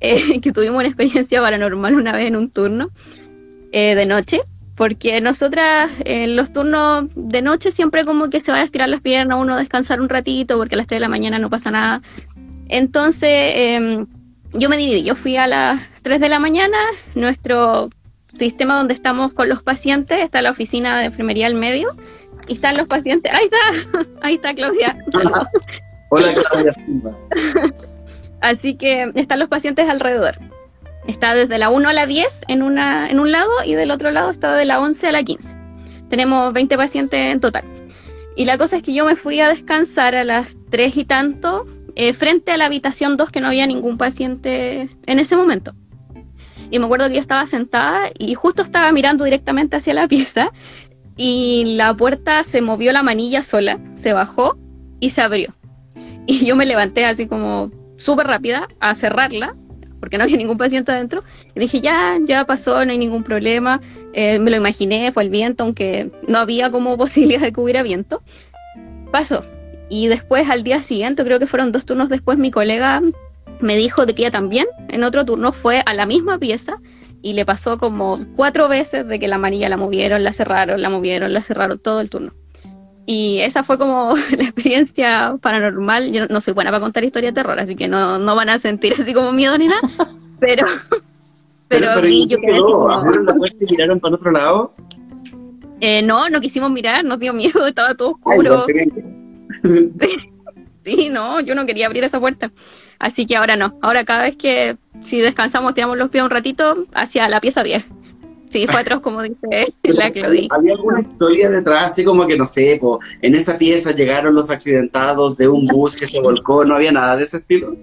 eh, que tuvimos una experiencia paranormal una vez en un turno eh, de noche, porque nosotras en los turnos de noche siempre como que se va a estirar las piernas, uno a descansar un ratito, porque a las 3 de la mañana no pasa nada. Entonces, em, yo me dividí, yo fui a las 3 de la mañana, nuestro sistema donde estamos con los pacientes, está la oficina de enfermería al medio, y están los pacientes, ahí está, ahí está Claudia. Hola Claudia. Así que están los pacientes alrededor. Está desde la 1 a la 10 en, una, en un lado y del otro lado está de la 11 a la 15. Tenemos 20 pacientes en total. Y la cosa es que yo me fui a descansar a las 3 y tanto eh, frente a la habitación 2 que no había ningún paciente en ese momento. Y me acuerdo que yo estaba sentada y justo estaba mirando directamente hacia la pieza y la puerta se movió la manilla sola, se bajó y se abrió. Y yo me levanté así como súper rápida a cerrarla porque no había ningún paciente adentro. Y dije, ya, ya pasó, no hay ningún problema. Eh, me lo imaginé, fue el viento, aunque no había como posibilidad de que hubiera viento. Pasó. Y después, al día siguiente, creo que fueron dos turnos después, mi colega me dijo de que ella también, en otro turno, fue a la misma pieza y le pasó como cuatro veces de que la manilla la movieron, la cerraron, la movieron, la cerraron todo el turno. Y esa fue como la experiencia paranormal. Yo no soy buena para contar historias de terror, así que no, no van a sentir así como miedo ni nada. Pero, pero, pero, yo quedó? ¿Abrieron la puerta y miraron para otro lado? Eh, no, no quisimos mirar, nos dio miedo, estaba todo oscuro. sí, no, yo no quería abrir esa puerta. Así que ahora no. Ahora cada vez que si descansamos, tiramos los pies un ratito hacia la pieza 10. Sí, fue atroz, como dice la Claudia. ¿Había alguna historia detrás, así como que, no sé, en esa pieza llegaron los accidentados de un bus que se volcó, ¿no había nada de ese estilo?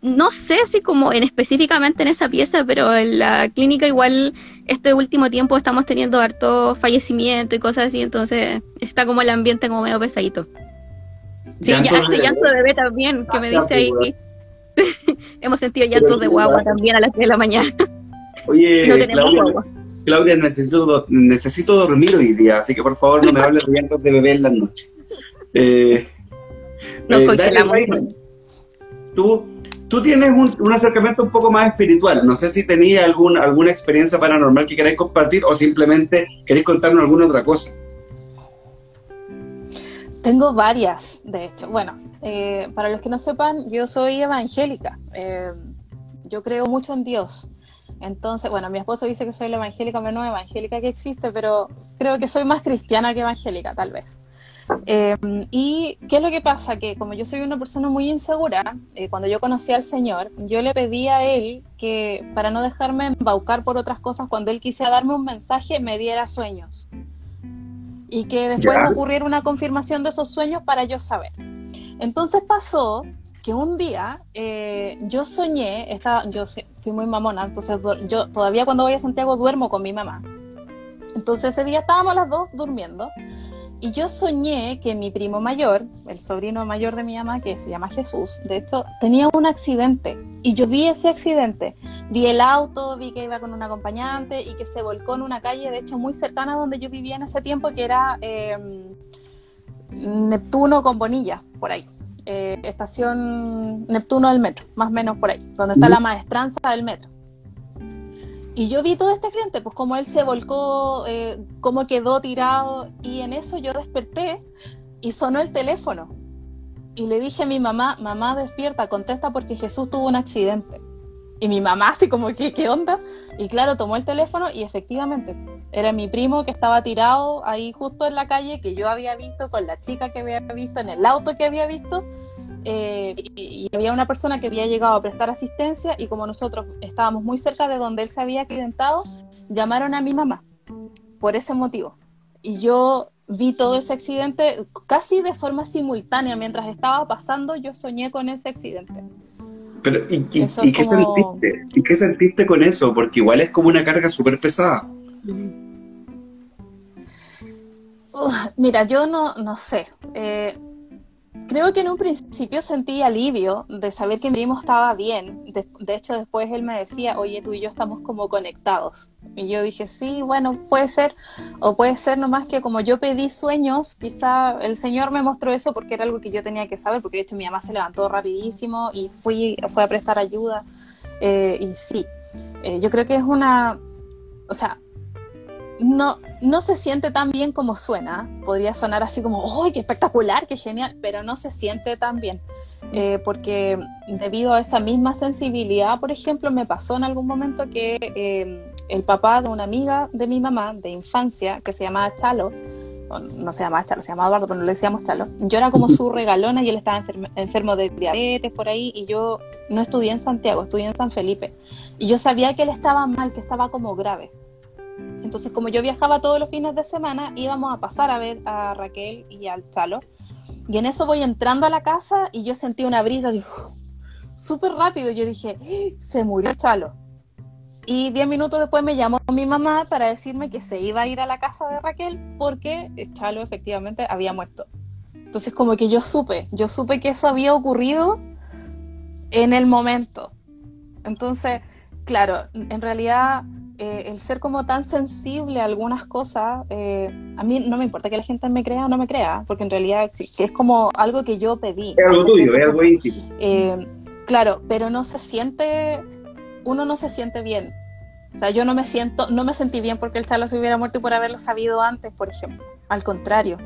no sé si como en específicamente en esa pieza, pero en la clínica igual este último tiempo estamos teniendo harto fallecimiento y cosas así, entonces está como el ambiente como medio pesadito. Sí, ya, hace llanto de bebé también, que me dice ahí. Hemos sentido llantos de guagua también a las 3 de la mañana. Oye, Claudia, necesito, necesito dormir hoy día, así que por favor no me hables de llantos de bebé en la noche. Eh, eh tú, tú tienes un, acercamiento un poco más espiritual. No sé si tenías algún, alguna experiencia paranormal que queráis compartir o simplemente queréis contarnos alguna otra cosa. Tengo varias, de hecho. Bueno, eh, para los que no sepan, yo soy evangélica. Eh, yo creo mucho en Dios. Entonces, bueno, mi esposo dice que soy la evangélica menos evangélica que existe, pero creo que soy más cristiana que evangélica, tal vez. Eh, y qué es lo que pasa, que como yo soy una persona muy insegura, eh, cuando yo conocí al Señor, yo le pedí a Él que para no dejarme embaucar por otras cosas, cuando Él quisiera darme un mensaje, me diera sueños. Y que después me ocurriera una confirmación de esos sueños para yo saber. Entonces pasó que un día eh, yo soñé, estaba, yo fui muy mamona, entonces yo todavía cuando voy a Santiago duermo con mi mamá. Entonces ese día estábamos las dos durmiendo y yo soñé que mi primo mayor, el sobrino mayor de mi mamá, que se llama Jesús, de hecho, tenía un accidente. Y yo vi ese accidente. Vi el auto, vi que iba con un acompañante y que se volcó en una calle, de hecho, muy cercana a donde yo vivía en ese tiempo, que era em, Neptuno con Bonilla, por ahí. Eh, estación Neptuno del metro, más o menos por ahí, donde está la maestranza del metro. Y yo vi todo este accidente, pues como él se volcó, eh, cómo quedó tirado, y en eso yo desperté y sonó el teléfono. Y le dije a mi mamá, mamá despierta, contesta porque Jesús tuvo un accidente. Y mi mamá así como, ¿qué, qué onda? Y claro, tomó el teléfono y efectivamente era mi primo que estaba tirado ahí justo en la calle que yo había visto con la chica que había visto en el auto que había visto eh, y, había una persona que había llegado a prestar asistencia y como nosotros estábamos muy cerca de donde él se había accidentado, llamaron a mi mamá por ese motivo. Y yo vi todo ese accidente casi de forma simultánea. Mientras estaba pasando, yo soñé con ese accidente. Pero, ¿y, qué sentiste? ¿y qué sentiste con eso? Porque igual es como una carga súper pesada. mira, yo no, no sé. Eh, creo que en un principio sentí alivio de saber que mi primo estaba bien. De, hecho, después él me decía, oye, tú y yo estamos como conectados. Y yo dije, sí, bueno, puede ser. O puede ser nomás que como yo pedí sueños, quizá el Señor me mostró eso porque era algo que yo tenía que saber, porque de hecho mi mamá se levantó rapidísimo y fui, fue a prestar ayuda. Eh, y sí, eh, yo creo que es una, o sea, no, no se siente tan bien como suena. Podría sonar así como, ¡ay, qué espectacular, qué genial! Pero no se siente tan bien. Eh, porque debido a esa misma sensibilidad, por ejemplo, me pasó en algún momento que eh, el papá de una amiga de mi mamá de infancia, que se llamaba Chalo, no se llamaba Chalo, se llamaba Eduardo, pero no le decíamos Chalo, yo era como su regalona y él estaba enfermo de diabetes por ahí y yo no estudié en Santiago, estudié en San Felipe. Y yo sabía que él estaba mal, que estaba como grave. Entonces, como yo viajaba todos los fines de semana, íbamos a pasar a ver a Raquel y al Chalo. Y en eso voy entrando a la casa y yo sentí una brisa así, súper rápido. Yo dije, ¡Ah! se murió Chalo. Y diez minutos después me llamó mi mamá para decirme que se iba a ir a la casa de Raquel porque Chalo efectivamente había muerto. Entonces como que yo supe, yo supe que eso había ocurrido en el momento. Entonces, claro, en realidad eh, el ser como tan sensible a algunas cosas, eh, a mí no me importa que la gente me crea o no me crea, porque en realidad que es como algo que yo pedí. Es algo tuyo, es algo íntimo. Eh, claro, pero no se siente, uno no se siente bien. O sea, yo no me siento, no me sentí bien porque el Chalo se hubiera muerto y por haberlo sabido antes, por ejemplo. Al contrario,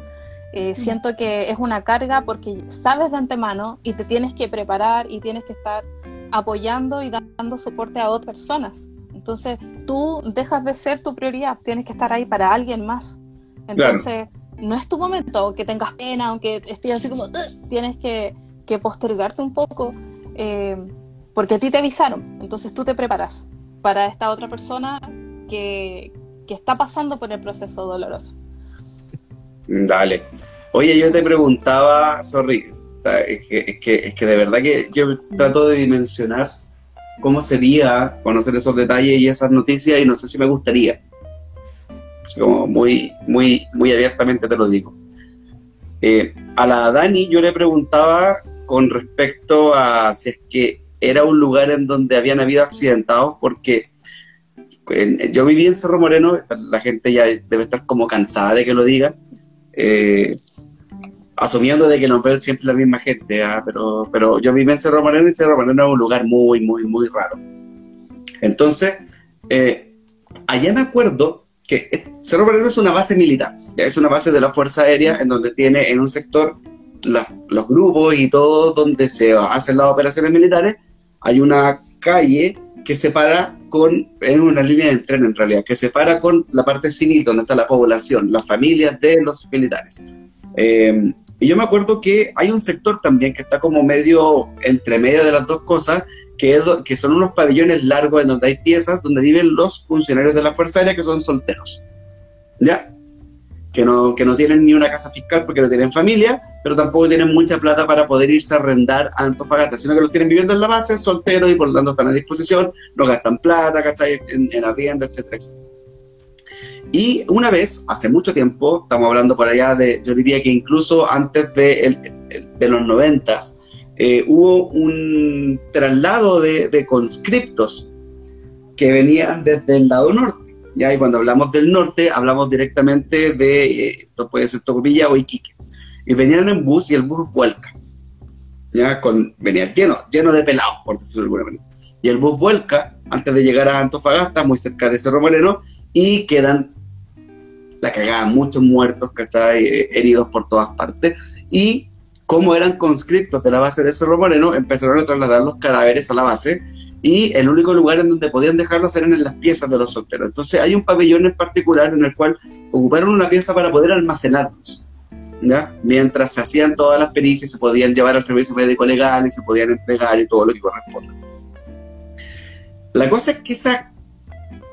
mm. siento que es una carga porque sabes de antemano y te tienes que preparar y tienes que estar apoyando y dando soporte a otras personas. Entonces, tú dejas de ser tu prioridad, tienes que estar ahí para alguien más. Entonces, no es tu momento, que tengas pena, aunque estés así como, tienes que, postergarte un poco, eh, porque a ti te avisaron. Entonces, tú te preparas para esta otra persona que, está pasando por el proceso doloroso. Dale. Oye, yo te preguntaba, sorry, es que, es que de verdad que yo trato de dimensionar cómo sería conocer esos detalles y esas noticias y no sé si me gustaría. Como muy, muy, muy abiertamente te lo digo. Eh, a la Dani yo le preguntaba con respecto a si es que era un lugar en donde habían habido accidentados, porque yo viví en Cerro Moreno, la gente ya debe estar como cansada de que lo diga, eh, asumiendo de que nos ven siempre la misma gente, ¿ah? pero, pero yo viví en Cerro Moreno y Cerro Moreno es un lugar muy, muy, muy raro. Entonces, eh, allá me acuerdo que Cerro Moreno es una base militar, es una base de la Fuerza Aérea en donde tiene en un sector los grupos y todo donde se hacen las operaciones militares, hay una calle que separa con, en una línea de tren en realidad, que separa con la parte civil donde está la población, las familias de los militares. Eh, y yo me acuerdo que hay un sector también que está como medio entre medio de las dos cosas, que, es, que son unos pabellones largos en donde hay piezas donde viven los funcionarios de la Fuerza Aérea que son solteros. ¿Ya? Que no, que no tienen ni una casa fiscal porque no tienen familia, pero tampoco tienen mucha plata para poder irse a arrendar a Antofagasta, sino que los tienen viviendo en la base, solteros y por lo tanto están a disposición, no gastan plata, ¿cachai? En, en arriendo, etcétera, etcétera. Y una vez, hace mucho tiempo, estamos hablando por allá de, yo diría que incluso antes de, de los noventas, eh, hubo un traslado de, de, conscriptos que venían desde el lado norte. ¿Ya? Y cuando hablamos del norte, hablamos directamente de, eh, puede ser Tocopilla o Iquique. Y venían en bus y el bus vuelca. ¿ya? Con, venía lleno, lleno de pelados, por decirlo de alguna manera. Y el bus vuelca antes de llegar a Antofagasta, muy cerca de Cerro Moreno, y quedan la cagaban, muchos muertos, ¿cachai? Eh, heridos por todas partes. Y como eran conscriptos de la base de Cerro Moreno, empezaron a trasladar los cadáveres a la base y el único lugar en donde podían dejarlos eran en las piezas de los solteros. Entonces hay un pabellón en particular en el cual ocuparon una pieza para poder almacenarlos. ¿ya? Mientras se hacían todas las pericias, se podían llevar al servicio médico legal y se podían entregar y todo lo que corresponde. La cosa es que esa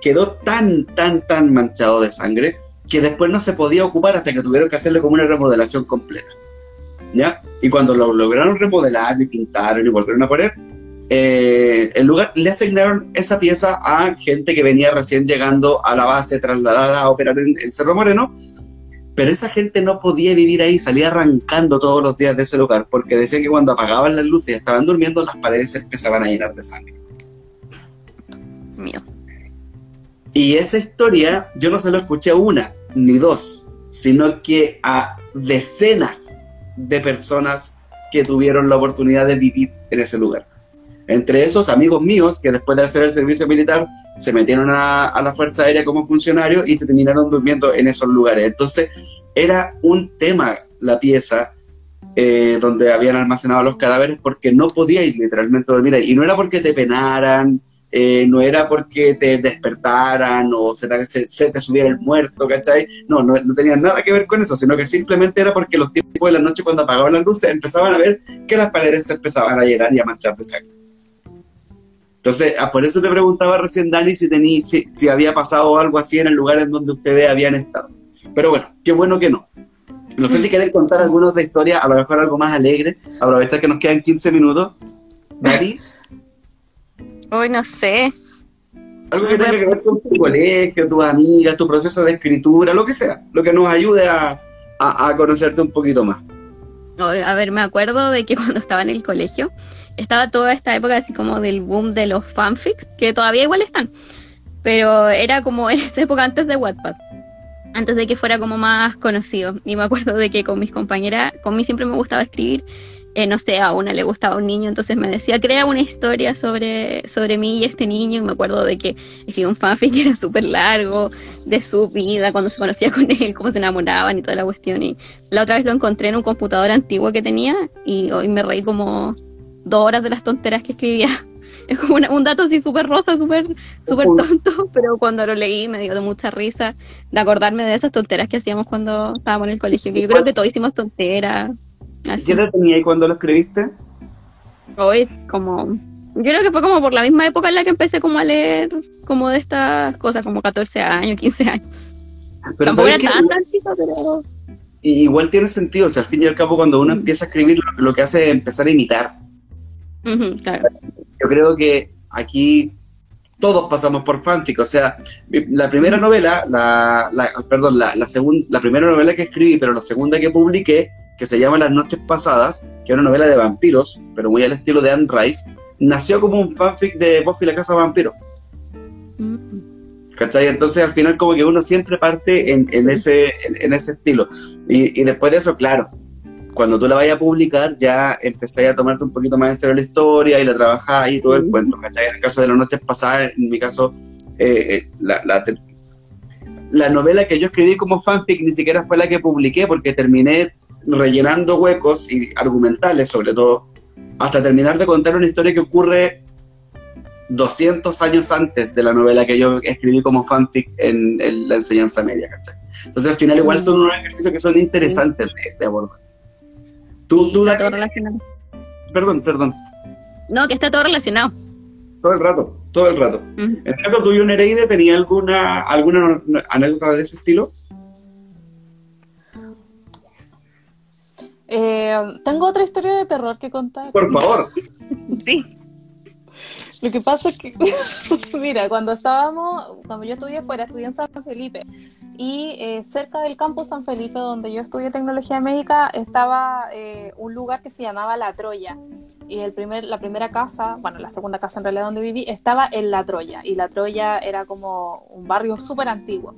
quedó tan, tan, tan manchado de sangre que después no se podía ocupar hasta que tuvieron que hacerle como una remodelación completa. ¿Ya? Y cuando lo lograron remodelar y pintaron y volvieron a poner, eh, el lugar le asignaron esa pieza a gente que venía recién llegando a la base trasladada a operar en, Cerro Moreno, pero esa gente no podía vivir ahí, salía arrancando todos los días de ese lugar, porque decía que cuando apagaban las luces y estaban durmiendo, las paredes se empezaban a llenar de sangre. Mío. Y esa historia yo no se lo escuché a una ni dos, sino que a decenas de personas que tuvieron la oportunidad de vivir en ese lugar. Entre esos amigos míos que después de hacer el servicio militar se metieron a, la Fuerza Aérea como funcionarios y terminaron durmiendo en esos lugares. Entonces era un tema la pieza eh, donde habían almacenado los cadáveres porque no podíais literalmente dormir ahí. Y no era porque te penaran, eh, no era porque te despertaran o se te, se, subiera el muerto, ¿cachai? No, no, tenía nada que ver con eso, sino que simplemente era porque los tiempos de la noche cuando apagaban las luces empezaban a ver que las paredes se empezaban a llenar y a manchar de sangre. Entonces, ah, por eso te preguntaba recién, Dani, si, tení, si, si había pasado algo así en el lugar en donde ustedes habían estado. Pero bueno, qué bueno que no. No sé si quieren contar alguna otra historia, a lo mejor algo más alegre, aprovechar que nos quedan 15 minutos. Dani. Hoy no sé. Algo que tenga que ver con tu colegio, tus amigas, tu proceso de escritura, lo que sea, lo que nos ayude a, a, conocerte un poquito más. A ver, me acuerdo de que cuando estaba en el colegio, estaba toda esta época así como del boom de los fanfics, que todavía igual están, pero era como en esa época antes de Wattpad, antes de que fuera como más conocido. Y me acuerdo de que con mis compañeras, con mí siempre me gustaba escribir eh, no sé, a una le gustaba un niño, entonces me decía, crea una historia sobre, sobre mí y este niño, y me acuerdo de que escribí un fanfic que era súper largo, de su vida, cuando se conocía con él, cómo se enamoraban y toda la cuestión, y la otra vez lo encontré en un computador antiguo que tenía, y hoy me reí como dos horas de las tonteras que escribía. Es como un dato así súper rosa, súper super tonto, pero cuando lo leí me dio de mucha risa de acordarme de esas tonteras que hacíamos cuando estábamos en el colegio, que yo creo que todos hicimos tonteras ¿Qué edad tenía ahí cuando lo escribiste? Hoy, como. Yo creo que fue como por la misma época en la que empecé como a leer como de estas cosas, como 14 años, 15 años. Pero Tampoco era tan pero. igual tiene sentido, o sea, al fin y al cabo, cuando uno empieza a escribir, lo, que hace es empezar a imitar. Claro. Yo creo que aquí todos pasamos por fanfic, o sea, la primera novela, la, la perdón, la, la, la primera novela que escribí, pero la segunda que publiqué, que se llama Las Noches Pasadas, que es una novela de vampiros, pero muy al estilo de Anne Rice, nació como un fanfic de Buffy la Casa Vampiro. Mm. ¿Cachai? Entonces al final como que uno siempre parte en, ese, en, ese estilo. Y, después de eso, claro, cuando tú la vayas a publicar ya empecé a tomarte un poquito más en serio la historia y la trabajás y todo el cuento, ¿cachai? En el caso de Las Noches Pasadas, en mi caso, eh, eh, la, la, la novela que yo escribí como fanfic ni siquiera fue la que publiqué porque terminé rellenando huecos y argumentales sobre todo, hasta terminar de contar una historia que ocurre 200 años antes de la novela que yo escribí como fanfic en, la enseñanza media, ¿cachai? Entonces al final igual son unos ejercicios que son interesantes de, abordar. Tú, está todo relacionado. Perdón, perdón. No, que está todo relacionado. Todo el rato, todo el rato. En el caso tuyo, Nereide, ¿tenía alguna, alguna anécdota de ese estilo? Eh, tengo otra historia de terror que contar. Por favor. sí. Lo que pasa es que, mira, cuando estábamos, cuando yo estudié fuera, estudié en San Felipe. Y eh, cerca del campus San Felipe, donde yo estudié tecnología médica, estaba eh, un lugar que se llamaba La Troya. Y el primer, la primera casa, bueno, la segunda casa en realidad donde viví, estaba en La Troya. Y La Troya era como un barrio súper antiguo.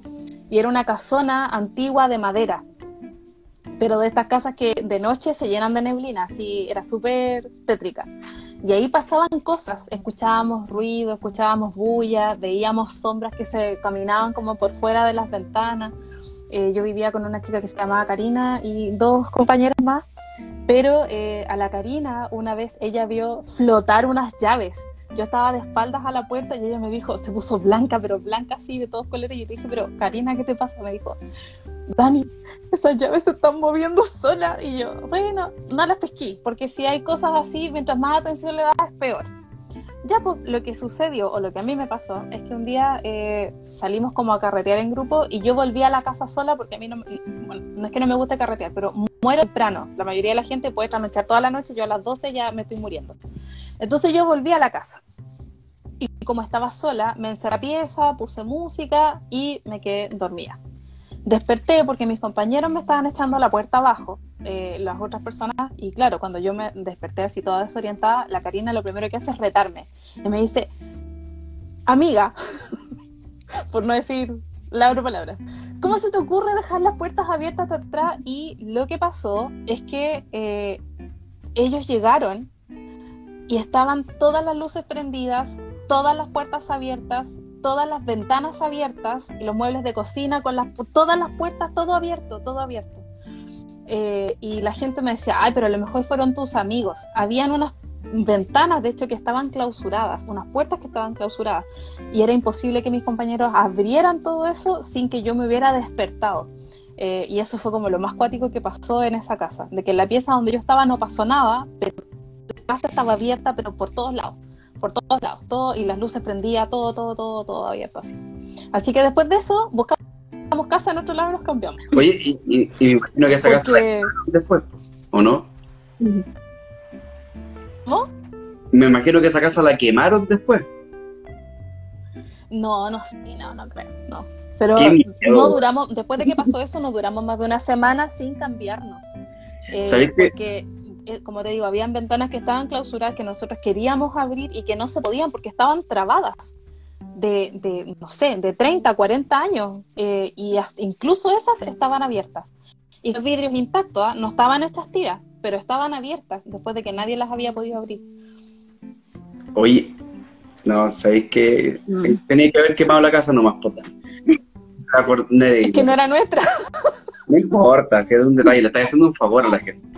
Y era una casona antigua de madera pero de estas casas que de noche se llenan de neblina, así era súper tétrica. Y ahí pasaban cosas, escuchábamos ruido, escuchábamos bulla, veíamos sombras que se caminaban como por fuera de las ventanas. Eh, yo vivía con una chica que se llamaba Karina y dos compañeras más, pero eh, a la Karina una vez ella vio flotar unas llaves yo estaba de espaldas a la puerta y ella me dijo, se puso blanca, pero blanca así, de todos colores. Y yo dije, pero Karina, ¿qué te pasa? Me dijo, Dani, esas llaves se están moviendo sola. Y yo, bueno, no las pesqué, porque si hay cosas así, mientras más atención le das, es peor. Ya, pues lo que sucedió, o lo que a mí me pasó, es que un día eh, salimos como a carretear en grupo y yo volví a la casa sola porque a mí no, bueno, no es que no me guste carretear, pero muero temprano. La mayoría de la gente puede trasnochar toda la noche, yo a las 12 ya me estoy muriendo. Entonces yo volví a la casa. Y como estaba sola, me encerré a pieza, puse música y me quedé dormida. Desperté porque mis compañeros me estaban echando la puerta abajo, eh, las otras personas, y claro, cuando yo me desperté así toda desorientada, la Karina lo primero que hace es retarme. Y me dice, amiga, por no decir la otra palabra, ¿cómo se te ocurre dejar las puertas abiertas atrás? Y lo que pasó es que eh, ellos llegaron y estaban todas las luces prendidas, todas las puertas abiertas, todas las ventanas abiertas y los muebles de cocina con las, todas las puertas, todo abierto, todo abierto. Eh, y la gente me decía, ay, pero a lo mejor fueron tus amigos. Habían unas ventanas, de hecho, que estaban clausuradas, unas puertas que estaban clausuradas. Y era imposible que mis compañeros abrieran todo eso sin que yo me hubiera despertado. Eh, y eso fue como lo más cuático que pasó en esa casa, de que en la pieza donde yo estaba no pasó nada, pero la casa estaba abierta, pero por todos lados, por todos lados, todo, y las luces prendía, todo, todo, todo, todo abierto así. Así que después de eso, buscamos casa en otro lado y nos cambiamos. Oye, y, y, y imagino que esa casa Porque- después, ¿o no? ¿No? Me imagino que esa casa la quemaron después. No, no, sí, no, no creo, no. Pero no duramos, después de que pasó eso, no duramos más de una semana sin cambiarnos. Eh, ¿Sabéis? Porque, eh, como te digo, habían ventanas que estaban clausuradas que nosotros queríamos abrir y que no se podían porque estaban trabadas. De, de no sé, de 30, 40 años. eh, y hasta- incluso esas estaban abiertas. Y los vidrios intactos, ¿ah? no estaban hechas tiras, pero estaban abiertas después de que nadie las había podido abrir. Oye, no, sabéis que tenía que haber quemado la casa nomás, tanto. Es que no era nuestra. No importa, si es un detalle, le estás haciendo un favor a la gente.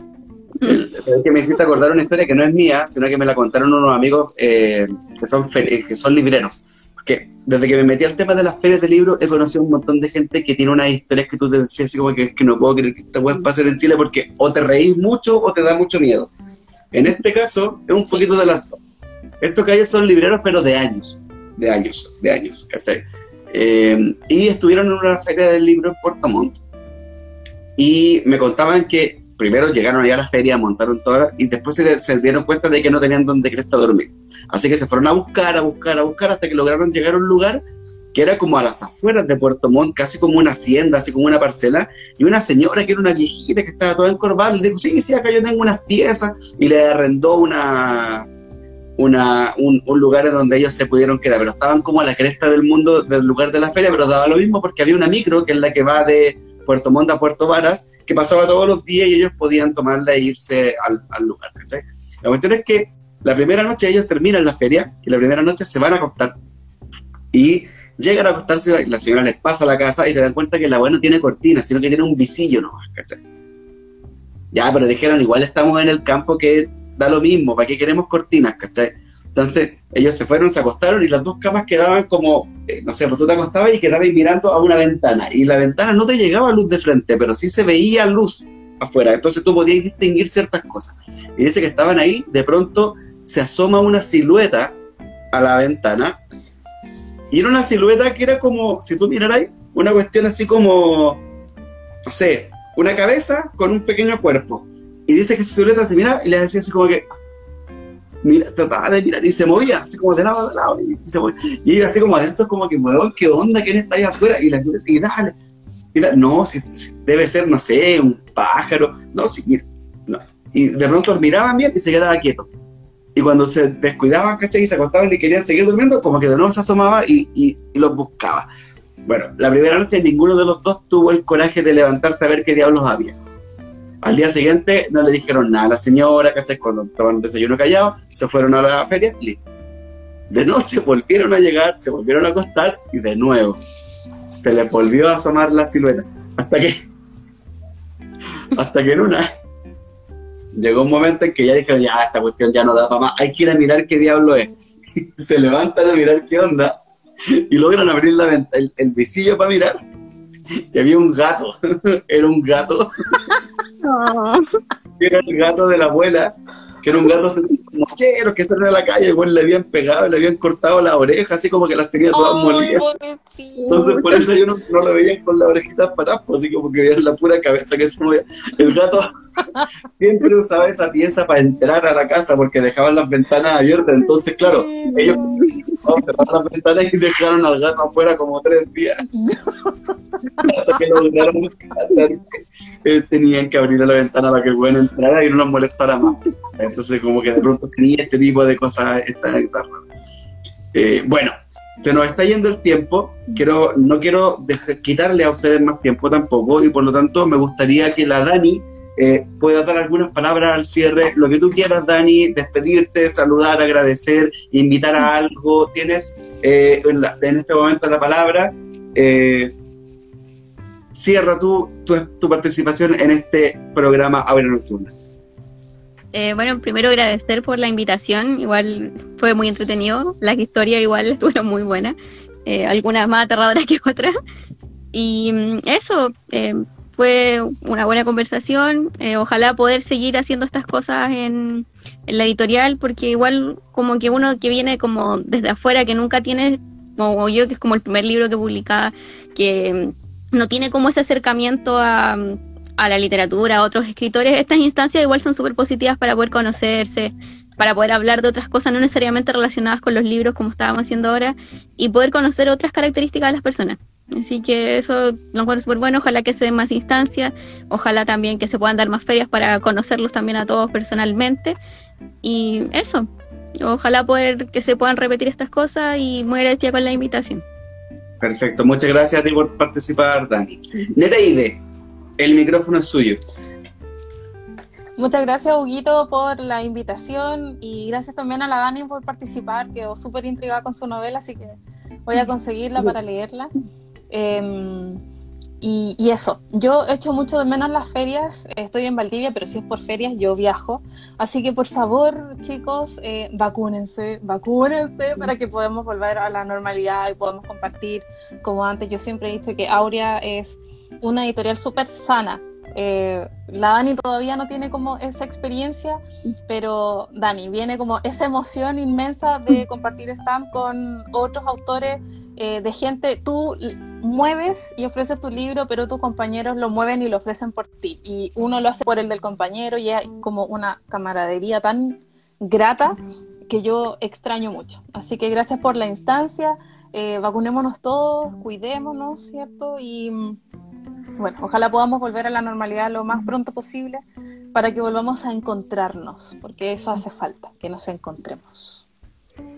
Es que me hiciste acordar una historia que no es mía, sino que me la contaron unos amigos eh, que, son que son libreros. Que desde que me metí al tema de las ferias de libros, he conocido un montón de gente que tiene unas historias que tú te decías así como que, que no puedo creer que esta pueda pasar en Chile porque o te reís mucho o te da mucho miedo. En este caso, es un poquito de las dos. Estos calles son libreros, pero de años, de años, de años, ¿cachai? Eh, y estuvieron en una feria del libro en Puerto Montt y me contaban que primero llegaron allá a la feria, montaron todas y después se, dieron cuenta de que no tenían donde cresta dormir. Así que se fueron a buscar, a buscar, a buscar hasta que lograron llegar a un lugar que era como a las afueras de Puerto Montt, casi como una hacienda, así como una parcela, y una señora que era una viejita que estaba toda encorvada, le dijo, sí, sí, acá yo tengo unas piezas, y le arrendó una, una, un, un lugar en donde ellos se pudieron quedar, pero estaban como a la cresta del mundo del lugar de la feria, pero daba lo mismo porque había una micro, que es la que va de Puerto Montt a Puerto Varas, que pasaba todos los días y ellos podían tomarla e irse al, al lugar, ¿cachai? La cuestión es que la primera noche ellos terminan la feria y la primera noche se van a acostar. Y llegan a acostarse, la señora les pasa a la casa y se dan cuenta que la abuela no tiene cortina, sino que tiene un visillo nomás, ¿cachai? Ya, pero dijeron, igual estamos en el campo que da lo mismo, ¿para qué queremos cortinas, cachai? Entonces ellos se fueron, se acostaron y las dos camas quedaban como, eh, no sé, pues tú te acostabas y quedabas mirando a una ventana y la ventana no te llegaba luz de frente, pero sí se veía luz afuera, entonces tú podías distinguir ciertas cosas. Y dice que estaban ahí, de pronto se asoma una silueta a la ventana y era una silueta que era como, si tú miraras, una cuestión así como, no sé, una cabeza con un pequeño cuerpo. Y dice que esa silueta se miraba y le decía así como que, trataba de mirar y se movía, así como de lado a lado. Y, se movía. y ella así como adentro, como que, weón, ¿qué onda? ¿Quién está ahí afuera? Y, la, y dale, y dale. no, si, debe ser, no sé, un pájaro. No, si, mira, no. Y de pronto miraban bien y se quedaba quieto. Y cuando se descuidaban, ¿cachai? Y se acostaban y querían seguir durmiendo, como que de nuevo se asomaba y, y los buscaba. Bueno, la primera noche ninguno de los dos tuvo el coraje de levantarse a ver qué diablos había. Al día siguiente no le dijeron nada a la señora, ¿cachai? Cuando tomaron desayuno callado, se fueron a la feria, listo. De noche volvieron a llegar, se volvieron a acostar y de nuevo se les volvió a asomar la silueta. Hasta que, hasta que en una, llegó un momento en que ya dijeron, ya, esta cuestión ya no da para más, hay que ir a mirar qué diablo es. se levantan a mirar qué onda y logran abrir la venta, el, el visillo para mirar. Y había un gato, era un gato, era el gato de la abuela, que era un gato mochero que salió de la calle, igual le habían pegado, le habían cortado la oreja, así como que las tenía todas molidas. Entonces por eso yo no, no lo veía con las orejitas para pues, así como que veía la pura cabeza que se movía. El gato siempre usaba esa pieza para entrar a la casa porque dejaban las ventanas abiertas, entonces claro, ellos cerraron las ventanas y dejaron al gato afuera como tres días. que lograron eh, tenían que abrir la ventana para que el bueno entrara y no nos molestara más. Entonces, como que de pronto tenía este tipo de cosas esta guitarra. Eh, bueno, se nos está yendo el tiempo, quiero, no quiero quitarle a ustedes más tiempo tampoco y por lo tanto me gustaría que la Dani eh, dar algunas palabras al cierre, lo que tú quieras Dani, despedirte, saludar, agradecer, invitar a algo, tienes eh, en, este momento la palabra, eh, cierra tú tu, participación en este programa Abre Nocturna. bueno, primero agradecer por la invitación, igual fue muy entretenido, las historias igual estuvieron muy buenas, algunas más aterradoras que otras. Y mm, eso, fue una buena conversación. Eh, ojalá poder seguir haciendo estas cosas en, la editorial, porque igual como que uno que viene como desde afuera, que nunca tiene, como yo, que es como el primer libro que publicaba, que no tiene como ese acercamiento a, a la literatura, a otros escritores, estas instancias igual son súper positivas para poder conocerse, para poder hablar de otras cosas no necesariamente relacionadas con los libros como estábamos haciendo ahora y poder conocer otras características de las personas. Así que eso lo encuentro súper bueno. Ojalá que se den más instancias. Ojalá también que se puedan dar más ferias para conocerlos también a todos personalmente. Y eso. Ojalá poder que se puedan repetir estas cosas y muy agradecida con la invitación. Perfecto. Muchas gracias a ti por participar, Dani. Nereide, el micrófono es suyo. Muchas gracias, Huguito, por la invitación y gracias también a la Dani por participar. Quedó súper intrigada con su novela, así que voy a conseguirla para leerla. Em, y, eso, yo echo mucho de menos las ferias, estoy en Valdivia, pero si es por ferias yo viajo. Así que por favor, chicos, eh, vacúnense, vacúnense para que podamos volver a la normalidad y podamos compartir como antes. Yo siempre he dicho que Aurea es una editorial súper sana. Eh, la Dani todavía no tiene como esa experiencia, pero Dani, viene como esa emoción inmensa de compartir stand con otros autores eh, de gente, tú mueves y ofreces tu libro, pero tus compañeros lo mueven y lo ofrecen por ti. Y uno lo hace por el del compañero y hay como una camaradería tan grata que yo extraño mucho. Así que gracias por la instancia, eh, vacunémonos todos, cuidémonos, ¿cierto? Y mm, bueno, ojalá podamos volver a la normalidad lo más pronto posible para que volvamos a encontrarnos, porque eso hace falta, que nos encontremos.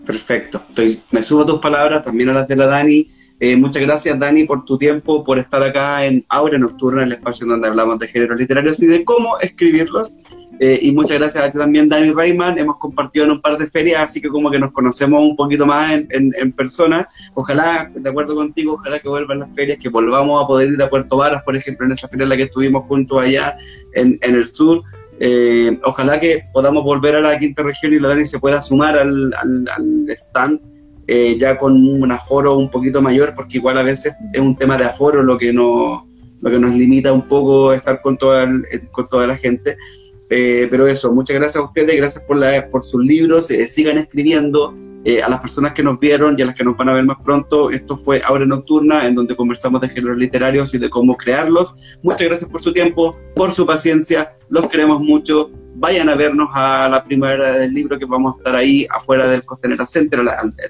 Perfecto. Me subo a tus palabras, también a las de la Dani. Eh, muchas gracias, Dani, por tu tiempo, por estar acá en Aura Nocturna, el espacio donde hablamos de géneros literarios y de cómo escribirlos. Eh, y muchas gracias a ti también, Dani Rayman. Hemos compartido en un par de ferias, así que como que nos conocemos un poquito más en, persona. Ojalá, de acuerdo contigo, ojalá que vuelvan las ferias, que volvamos a poder ir a Puerto Varas, por ejemplo, en esa feria en la que estuvimos juntos allá en, en el sur. Eh, ojalá que podamos volver a la quinta región y la Dani se pueda sumar al, stand eh, ya con un aforo un poquito mayor, porque igual a veces es un tema de aforo lo que, no, lo que nos limita un poco estar con toda, con toda la gente. Eh, pero eso, muchas gracias a ustedes, gracias por, la, por sus libros, eh, sigan escribiendo. Eh, a las personas que nos vieron y a las que nos van a ver más pronto, esto fue Aura Nocturna, en donde conversamos de géneros literarios y de cómo crearlos. Muchas gracias por su tiempo, por su paciencia, los queremos mucho. Vayan a vernos a la primavera del libro que vamos a estar ahí afuera del Costanera Center,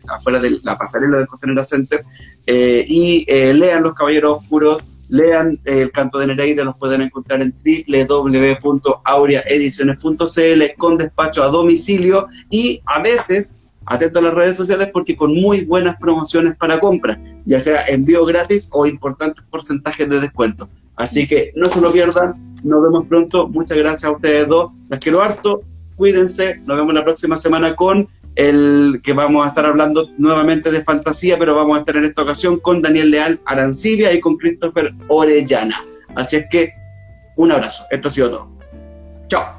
afuera de la pasarela del Costanera Center, y lean Los Caballeros Oscuros lean eh, el canto de Nereida, los pueden encontrar en www.aureaediciones.cl con despacho a domicilio y a veces atento a las redes sociales porque con muy buenas promociones para compra, ya sea envío gratis o importantes porcentajes de descuento. Así que no se lo pierdan, nos vemos pronto, muchas gracias a ustedes dos, las quiero harto, cuídense, nos vemos la próxima semana con el que vamos a estar hablando nuevamente de fantasía, pero vamos a estar en esta ocasión con Daniel Leal Arancibia y con Christopher Orellana. Así es que un abrazo. Esto ha sido todo. Chao.